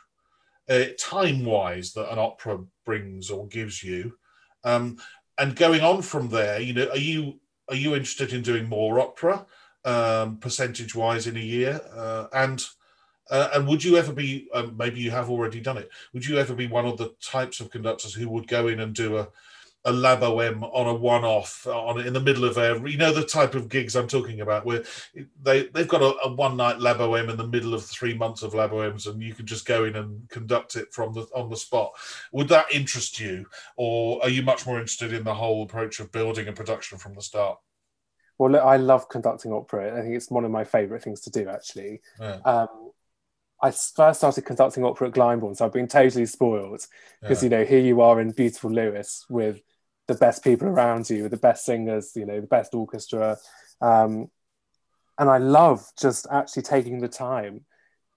A: uh, time-wise, that an opera brings or gives you? Um, and going on from there, you know, are you are you interested in doing more opera? Um, percentage wise in a year? Uh, and uh, and would you ever be? Um, maybe you have already done it. Would you ever be one of the types of conductors who would go in and do a a La Boheme on a one-off on in the middle of a you know the type of gigs I'm talking about where they they've got a, a one-night La Boheme in the middle of three months of La Bohemes and you can just go in and conduct it from the on the spot. Would that interest you, or are you much more interested in the whole approach of building a production from the start?
B: Well, look, I love conducting opera. I think it's one of my favourite things to do, actually. Yeah. Um, I first started conducting opera at Glyndebourne, so I've been totally spoiled because yeah. you know here you are in beautiful Lewes with the best people around you, the best singers, you know, the best orchestra. Um, and I love just actually taking the time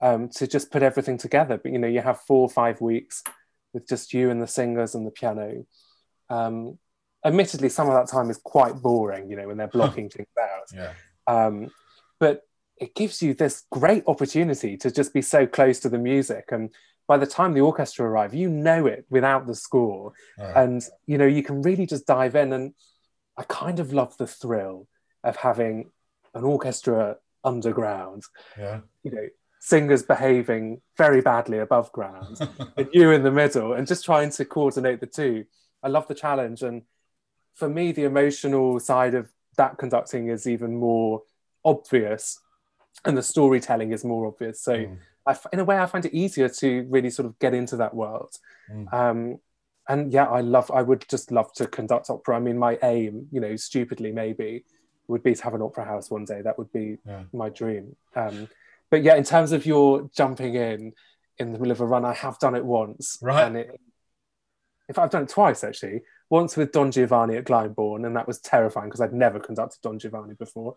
B: um, to just put everything together. But, you know, you have four or five weeks with just you and the singers and the piano. Um, admittedly, some of that time is quite boring, you know, when they're blocking things out.
A: Yeah.
B: Um, but it gives you this great opportunity to just be so close to the music. And by the time the orchestra arrive, you know it without the score. And, you know, you can really just dive in. And I kind of love the thrill of having an orchestra underground.
A: Yeah.
B: You know, singers behaving very badly above ground, and you in the middle, and just trying to coordinate the two. I love the challenge. And for me, the emotional side of that conducting is even more obvious, and the storytelling is more obvious. So, mm. I, in a way, I find it easier to really sort of get into that world. Mm. Um, and yeah, I love. I would just love to conduct opera. I mean, my aim, you know, stupidly maybe, would be to have an opera house one day. That would be yeah. my dream. Um, but yeah, in terms of your jumping in in the middle of a run, I have done it once.
A: Right.
B: And it, in fact, I've done it twice actually. Once with Don Giovanni at Glyndebourne, and that was terrifying because I'd never conducted Don Giovanni before.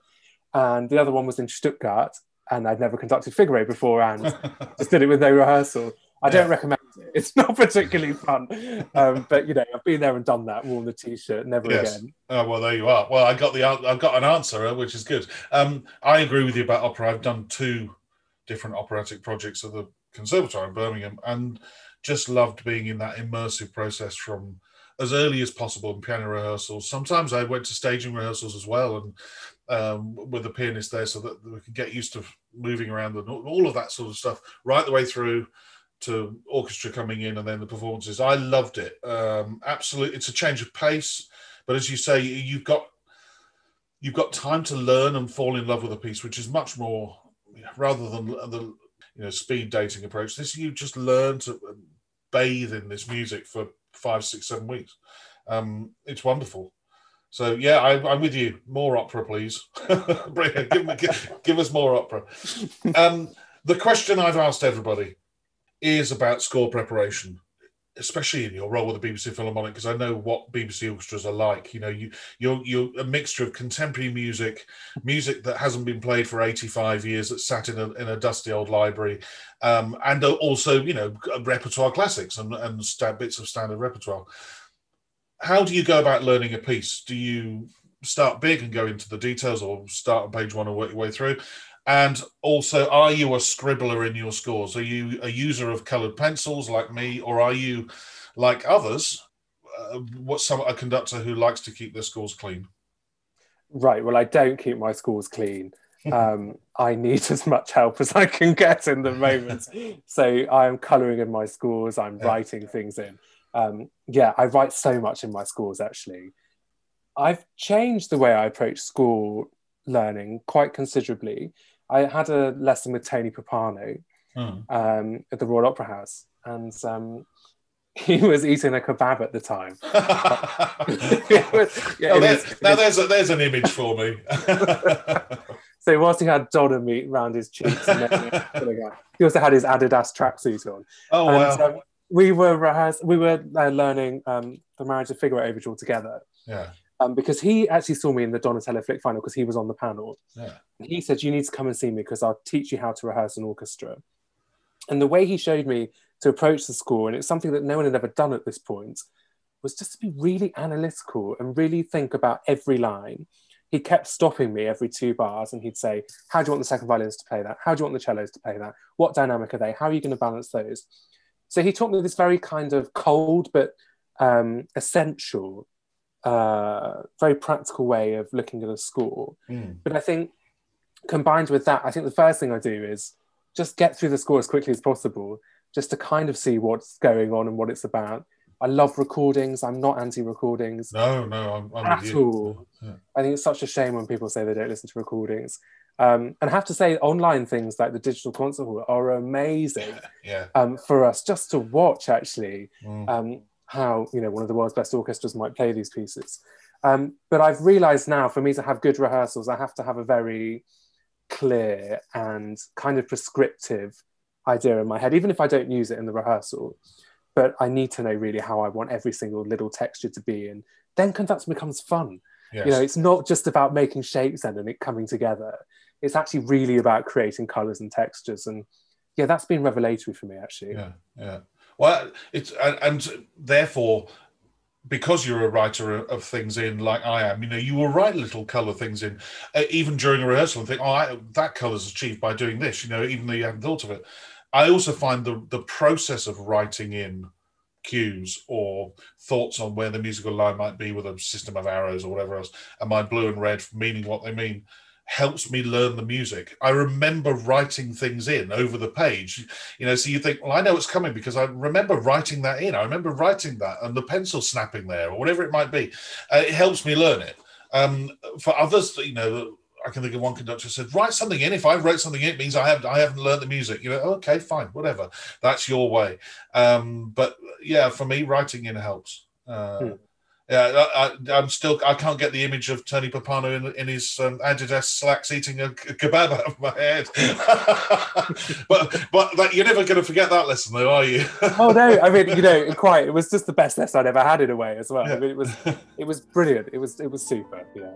B: And the other one was in Stuttgart, and I'd never conducted Figaro before and just did it with no rehearsal. I don't recommend it. It's not particularly fun, um, but you know, I've been there and done that. Worn the t-shirt, never yes. again.
A: Oh well, there you are. Well, I got the I've got an answer, uh, which is good. Um, I agree with you about opera. I've done two different operatic projects at the Conservatoire in Birmingham, and just loved being in that immersive process from as early as possible in piano rehearsals. Sometimes I went to staging rehearsals as well, and um, with the pianist there so that we could get used to moving around and all of that sort of stuff right the way through to orchestra coming in and then the performances. I loved it. Um, absolutely, it's a change of pace, but as you say, you've got you've got time to learn and fall in love with a piece, which is much more rather than the you know speed dating approach. This you just learn to bathe in this music for five, six, seven weeks. Um, it's wonderful. So yeah, I, am with you. More opera, please. give, give, give, us more opera. Um, the question I've asked everybody is about score preparation, especially in your role with the BBC Philharmonic, because I know what BBC orchestras are like. You know, you you're you're a mixture of contemporary music, music that hasn't been played for 85 years, that sat in a in a dusty old library, um, and also you know repertoire classics and and bits of standard repertoire how do you go about learning a piece? Do you start big and go into the details, or start on page one and work your way through? And also, are you a scribbler in your scores? Are you a user of coloured pencils like me, or are you like others? Uh, what some a conductor who likes to keep their scores clean?
B: Right. Well, I don't keep my scores clean. um, I need as much help as I can get in the moment. so I am colouring in my scores. I'm yeah. writing things in um, yeah, I write so much in my scores. actually. I've changed the way I approach school learning quite considerably. I had a lesson with Tony Pappano mm. um, at the Royal Opera House, and um, he was eating a kebab at the time.
A: was, yeah, oh, there's, now there's a, there's an image for me.
B: so whilst he had doner meat around his cheeks, he also had his Adidas tracksuit on.
A: Oh and, wow! Um,
B: we were rehearsing, we were uh, learning um, the Marriage of Figaro Overture together.
A: Yeah.
B: Um, because he actually saw me in the Donatella Flick final because he was on the panel.
A: Yeah.
B: He said, "You need to come and see me because I'll teach you how to rehearse an orchestra." And the way he showed me to approach the score, and it's something that no one had ever done at this point, was just to be really analytical and really think about every line. He kept stopping me every two bars and he'd say, How do you want the second violins to play that? How do you want the cellos to play that? What dynamic are they? How are you going to balance those? So he taught me this very kind of cold but um, essential, uh, very practical way of looking at a score. Mm. But I think combined with that, I think the first thing I do is just get through the score as quickly as possible, just to kind of see what's going on and what it's about. I love recordings. I'm not anti-recordings
A: No, no, I'm, I'm
B: at all.
A: Yeah.
B: I think it's such a shame when people say they don't listen to recordings. Um, and I have to say, online things like the digital concert hall are amazing
A: Yeah.
B: um, for us just to watch. Actually,
A: Mm.
B: um, how you know one of the world's best orchestras might play these pieces. Um, but I've realised now, for me to have good rehearsals, I have to have a very clear and kind of prescriptive idea in my head, even if I don't use it in the rehearsal. But I need to know really how I want every single little texture to be, and then conducting becomes fun.
A: yes.
B: You know, it's not just about making shapes then and it coming together. It's actually really about creating colours and textures, and yeah, that's been revelatory for me actually.
A: Yeah, yeah. Well, it's and, therefore, because you're a writer of, of things in, like I am, you know, you will write little color things in, uh, even during a rehearsal, and think, oh, I, that color's achieved by doing this, you know, even though you haven't thought of it. I also find the the process of writing in cues or thoughts on where the musical line might be with a system of arrows or whatever else, and my blue and red meaning what they mean helps me learn the music. I remember writing things in over the page, you know. So you think, well, I know it's coming because I remember writing that in. I remember writing that and the pencil snapping there or whatever it might be. Uh, it helps me learn it. Um, for others, you know, I can think of one conductor said, "Write something in. If I wrote something in, it means I haven't I haven't learned the music." You know, okay, fine, whatever. That's your way. Um, but yeah, for me, writing in helps. Uh,
B: Hmm.
A: Yeah, I, I, I'm still. I can't get the image of Tony Pappano in, in his um, Adidas slacks eating a, kebab out of my head. but but that, you're never going to forget that lesson, though, are you?
B: oh no i mean you know quite it was just the best lesson i'd ever had in a way as well
A: Yeah.
B: I mean, it was it was brilliant it was it was super yeah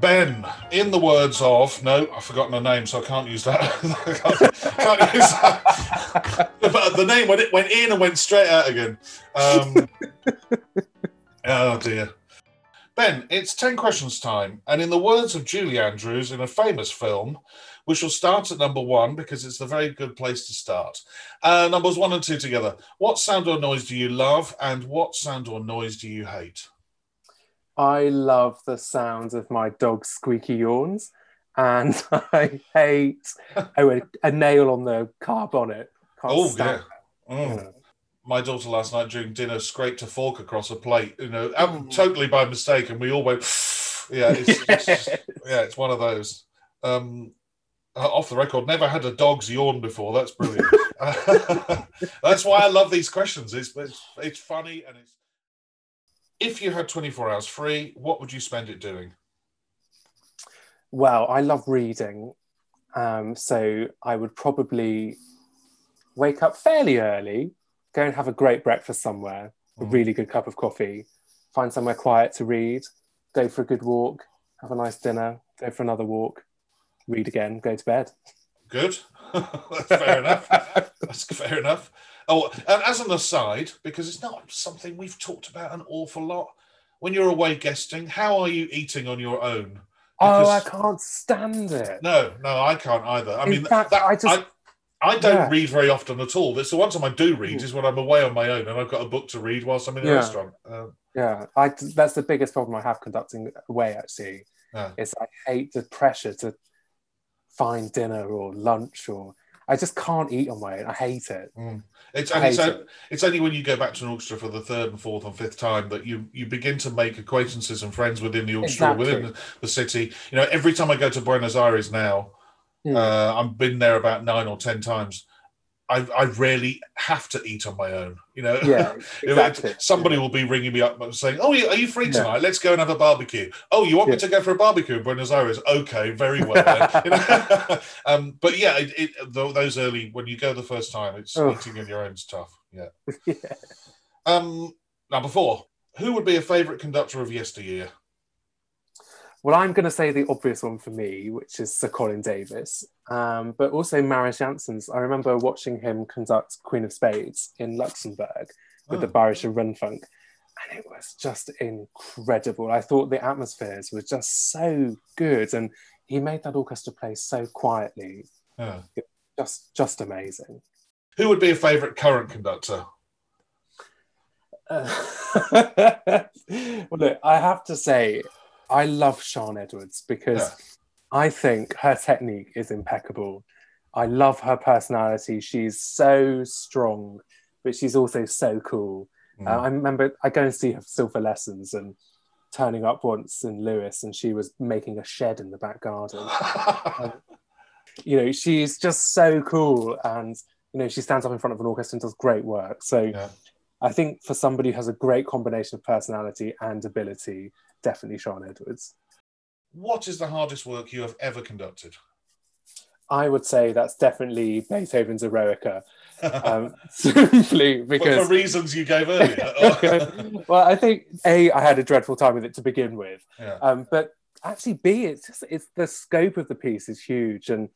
A: Ben, in the words of no, I've forgotten her name, so I can't use that. Can't, can't use that. but the name when it went in and went straight out again. Um, oh dear. Ben, it's 10 questions time. And in the words of Julie Andrews in a famous film, we shall start at number one because it's a very good place to start. Uh, numbers one and two together. What sound or noise do you love, and what sound or noise do you hate?
B: I love the sounds of my dog's squeaky yawns and i hate oh a, a nail on the car bonnet Can't
A: Oh, yeah. Mm. My daughter last night during dinner scraped a fork across a plate, you know,
B: Mm.
A: totally by mistake, and we all went, yeah, it's, just- yeah, it's one of those. Um, uh, off the record, never had a dog's yawn before. That's brilliant. That's why I love these questions. It's, it's it's funny and it's. If you had 24 hours free, what would you spend it doing?
B: Well, I love reading. Um, so I would probably wake up fairly early, go and have a great breakfast somewhere, a
A: Mm.
B: really good cup of coffee, find somewhere quiet to read, go for a good walk, have a nice dinner, go for another walk, read again, go to bed.
A: Good. That's fair enough. That's fair enough. Oh, and as an aside, because it's not something we've talked about an awful lot, when you're away guesting, how are you eating on your own?
B: Oh, I can't stand it.
A: No, no, I can't either. I
B: In
A: mean,
B: fact,
A: that,
B: I just-
A: I, I don't
B: Yeah.
A: read very often at all. That's the one time I do read
B: Mm.
A: is when I'm away on my own and I've got a book to read whilst I'm in a
B: Yeah.
A: restaurant. Uh,
B: Yeah, I, that's the biggest problem I have conducting away. Actually,
A: Yeah.
B: is I hate the pressure to find dinner or lunch, or I just can't eat on my own. I hate it.
A: it's and it's, it's only when you go back to an orchestra for the third and fourth and fifth time that you you begin to make acquaintances and friends within the orchestra,
B: Exactly.
A: within the, the city. You know, every time I go to Buenos Aires now,
B: Mm.
A: uh, I've been there about nine or ten times. I, I rarely have to eat on my own. You know,
B: Yeah, exactly.
A: Somebody will be ringing me up and saying, "Oh, are you free
B: Yeah.
A: tonight? Let's go and have a barbecue." Oh, you want me to go for a barbecue in Buenos Aires? Okay, very well. Then. You know? um, but yeah, it, it, tho- those early when you go the first time, it's
B: Oh.
A: eating on your own stuff. Yeah.
B: Yeah.
A: Um, number four. Who would be a favourite conductor of yesteryear?
B: Well, I'm going to say the obvious one for me, which is Sir Colin Davis, um, but also Mariss Jansons. I remember watching him conduct Queen of Spades in Luxembourg with the
A: Oh.
B: Bayerische Rundfunk, and it was just incredible. I thought the atmospheres were just so good, and he made that orchestra play so quietly,
A: Yeah.
B: just just amazing.
A: Who would be a favourite current conductor?
B: Uh, well, look, I have to say, I love Sian Edwards because
A: Yeah.
B: I think her technique is impeccable. I love her personality. She's so strong, but she's also so cool.
A: Mm.
B: Uh, I remember I go and see her silver lessons and turning up once in Lewes, and she was making a shed in the back garden. you know, she's just so cool, and you know, she stands up in front of an orchestra and does great work. So,
A: Yeah.
B: I think for somebody who has a great combination of personality and ability, definitely Sian Edwards.
A: What is the hardest work you have ever conducted?
B: I would say that's definitely Beethoven's Eroica, um, simply
A: But
B: because
A: for reasons you gave earlier.
B: well, I think a I had a dreadful time with it to begin with,
A: yeah.
B: um, but actually b it's just it's the scope of the piece is huge, and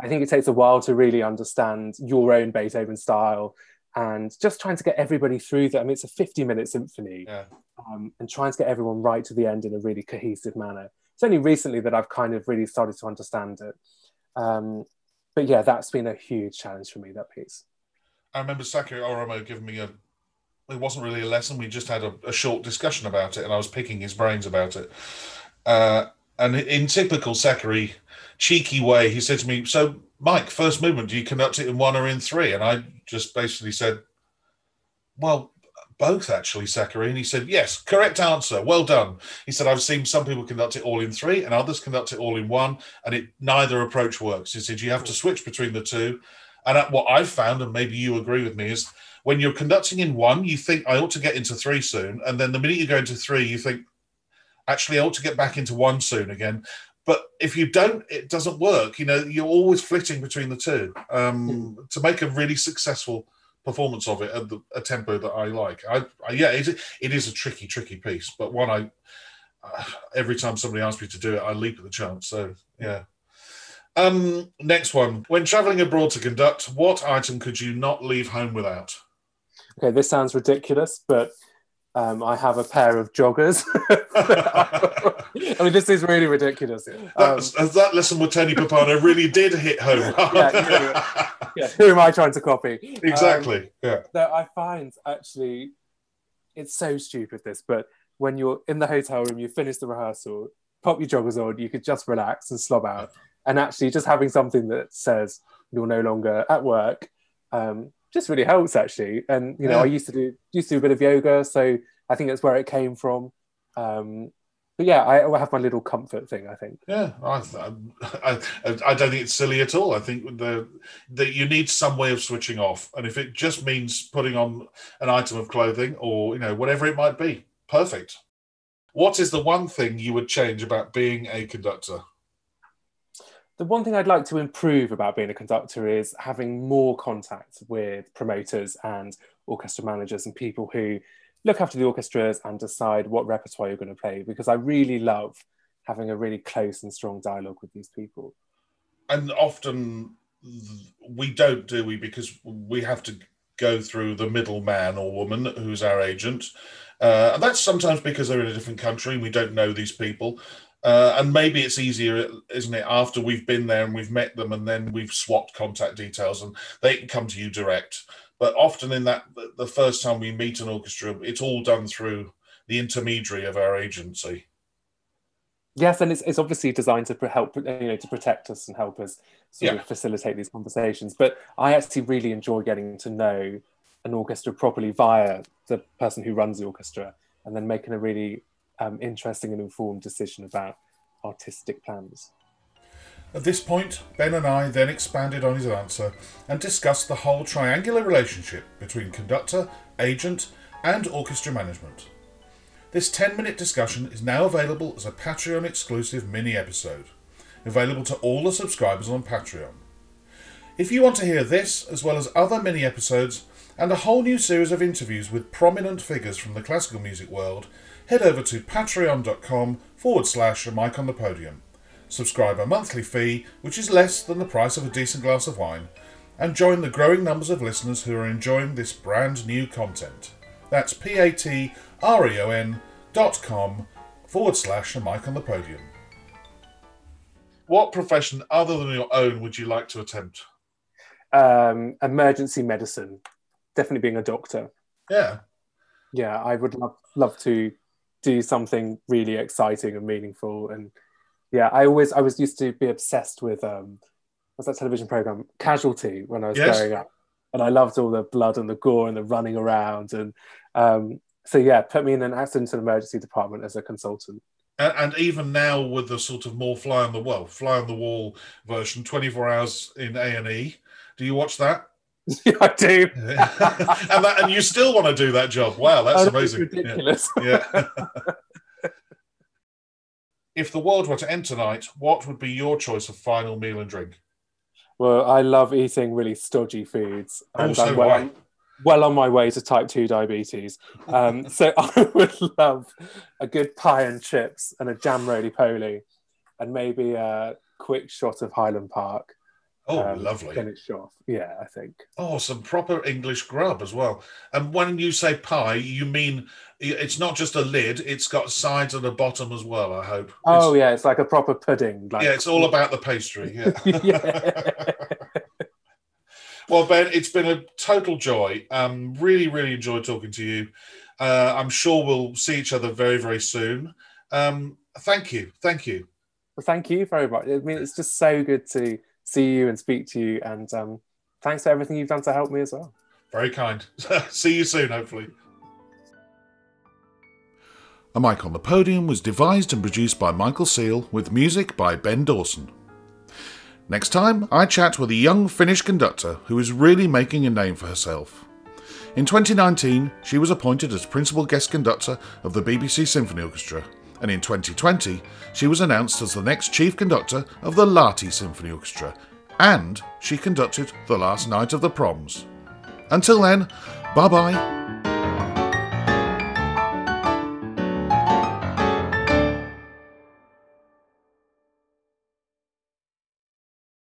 B: I think it takes a while to really understand your own Beethoven style and just trying to get everybody through that. I mean, it's a 50 minute symphony,
A: Yeah.
B: um, and trying to get everyone right to the end in a really cohesive manner. It's only recently that I've kind of really started to understand it. Um, but yeah, that's been a huge challenge for me, that piece.
A: I remember Sakari Oramo giving me a. It wasn't really a lesson. We just had a, a short discussion about it, and I was picking his brains about it. Uh, and in typical Sakura cheeky way, he said to me, "So, Mike, first movement, do you conduct it in one or in three? And I just basically said, "Well, both actually, Sakari." And he said, "Yes, correct answer. Well done." He said, "I've seen some people conduct it all in three, and others conduct it all in one, and it neither approach works." He said, "You have to switch between the two. And uh, what I've found, and maybe you agree with me, is when you're conducting in one, you think I ought to get into three soon, and then the minute you go into three, you think actually I ought to get back into one soon again. But if you don't, it doesn't work. You know, you're always flitting between the two um, to make a really successful performance of it at the, a tempo that I like. I, I yeah, it, it is a tricky, tricky piece, but one I uh, every time somebody asks me to do it, I leap at the chance. So yeah. Um, next one. When traveling abroad to conduct, what item could you not leave home without?
B: Okay, this sounds ridiculous, but um, I have a pair of joggers. I mean, this is really ridiculous. Um,
A: That, that lesson with Tony Pappano really did hit home.
B: Yeah, yeah, who am I trying to copy?
A: exactly. yeah.
B: Um, that I find actually, it's so stupid. This, but when you're in the hotel room, you finish the rehearsal, pop your joggers on, you could just relax and slob out, and actually just having something that says you're no longer at work. Um, just really helps actually and you know
A: Yeah.
B: i used to do used to do a bit of yoga so i think that's where it came from um but yeah i, I have my little comfort thing i think
A: Yeah, I, I, I don't think it's silly at all. I think the that you need some way of switching off, and if it just means putting on an item of clothing or you know whatever it might be, perfect. What is the one thing you would change about being a conductor?
B: The one thing i'd like to improve about being a conductor is having more contact with promoters and orchestra managers and people who look after the orchestras and decide what repertoire you're going to play because i really love having a really close and strong dialogue with these people
A: And often we don't, do we? Because we have to go through the middleman or woman who's our agent. Uh, and that's sometimes because they're in a different country and we don't know these people. Uh, and maybe it's easier, isn't it, after we've been there and we've met them and then we've swapped contact details and they can come to you direct. But often in that, the first time we meet an orchestra, it's all done through the intermediary of our agency.
B: Yes, and it's, it's obviously designed to help, you know, to protect us and help us sort
A: Yeah.
B: of facilitate these conversations. But I actually really enjoy getting to know an orchestra properly via the person who runs the orchestra, and then making a really um, interesting and informed decision about artistic plans.
A: At this point, Ben and I then expanded on his answer and discussed the whole triangular relationship between conductor, agent, and orchestra management. This 10 minute discussion is now available as a Patreon exclusive mini episode, available to all the subscribers on Patreon. If you want to hear this, as well as other mini episodes, and a whole new series of interviews with prominent figures from the classical music world, head over to patreon.com forward slash a mic on the podium subscribe a monthly fee, which is less than the price of a decent glass of wine, and join the growing numbers of listeners who are enjoying this brand new content. That's p-a-t-r-e-o-n dot com forward slash a mic on the podium. What profession other than your own would you like to attempt?
B: Um, emergency medicine, definitely being a doctor.
A: Yeah.
B: Yeah, I would love love to do something really exciting and meaningful. And yeah, I always I was used to be obsessed with um what's that television program Casualty when I was
A: Yes.
B: growing up, and I loved all the blood and the gore and the running around and um so yeah, put me in an accident and emergency department as a consultant.
A: And, and even now with the sort of more fly on the well, fly on the wall version, 24 hours in A and E. Do you watch that?
B: yeah, I do.
A: and that, and you still want to do that job? Wow, that's
B: Oh,
A: amazing. Yeah.
B: ridiculous.
A: Yeah. if the world were to end tonight, what would be your choice of final meal and drink?
B: Well, I love eating really stodgy foods, and
A: Also,
B: I'm well,
A: why?
B: well on my way to type two diabetes. Um, so I would love a good pie and chips and a jam roly poly, and maybe a quick shot of Highland Park.
A: Oh,
B: um,
A: lovely.
B: Finish off. Yeah, I think.
A: Oh, some proper English grub as well. And when you say pie, you mean it's not just a lid; it's got sides and a bottom as well. I hope.
B: Oh
A: It's-
B: yeah, it's like a proper pudding. Like,
A: yeah, it's all about the pastry. Yeah.
B: yeah.
A: well, Ben, it's been a total joy. Um, really, really enjoyed talking to you. Uh, I'm sure we'll see each other very, very soon. Um, thank you, thank you.
B: Well, thank you very much. I mean, it's just so good to see you and speak to you, and um, thanks for everything you've done to help me as well.
A: Very kind. see you soon, hopefully. A Mic on the Podium was devised and produced by Michael Seal with music by Ben Dawson. Next time, I chat with a young Finnish conductor who is really making a name for herself. In 2019, she was appointed as principal guest conductor of the BBC Symphony Orchestra, and in 2020, she was announced as the next chief conductor of the Lahti Symphony Orchestra, and she conducted The Last Night of the Proms. Until then, bye bye.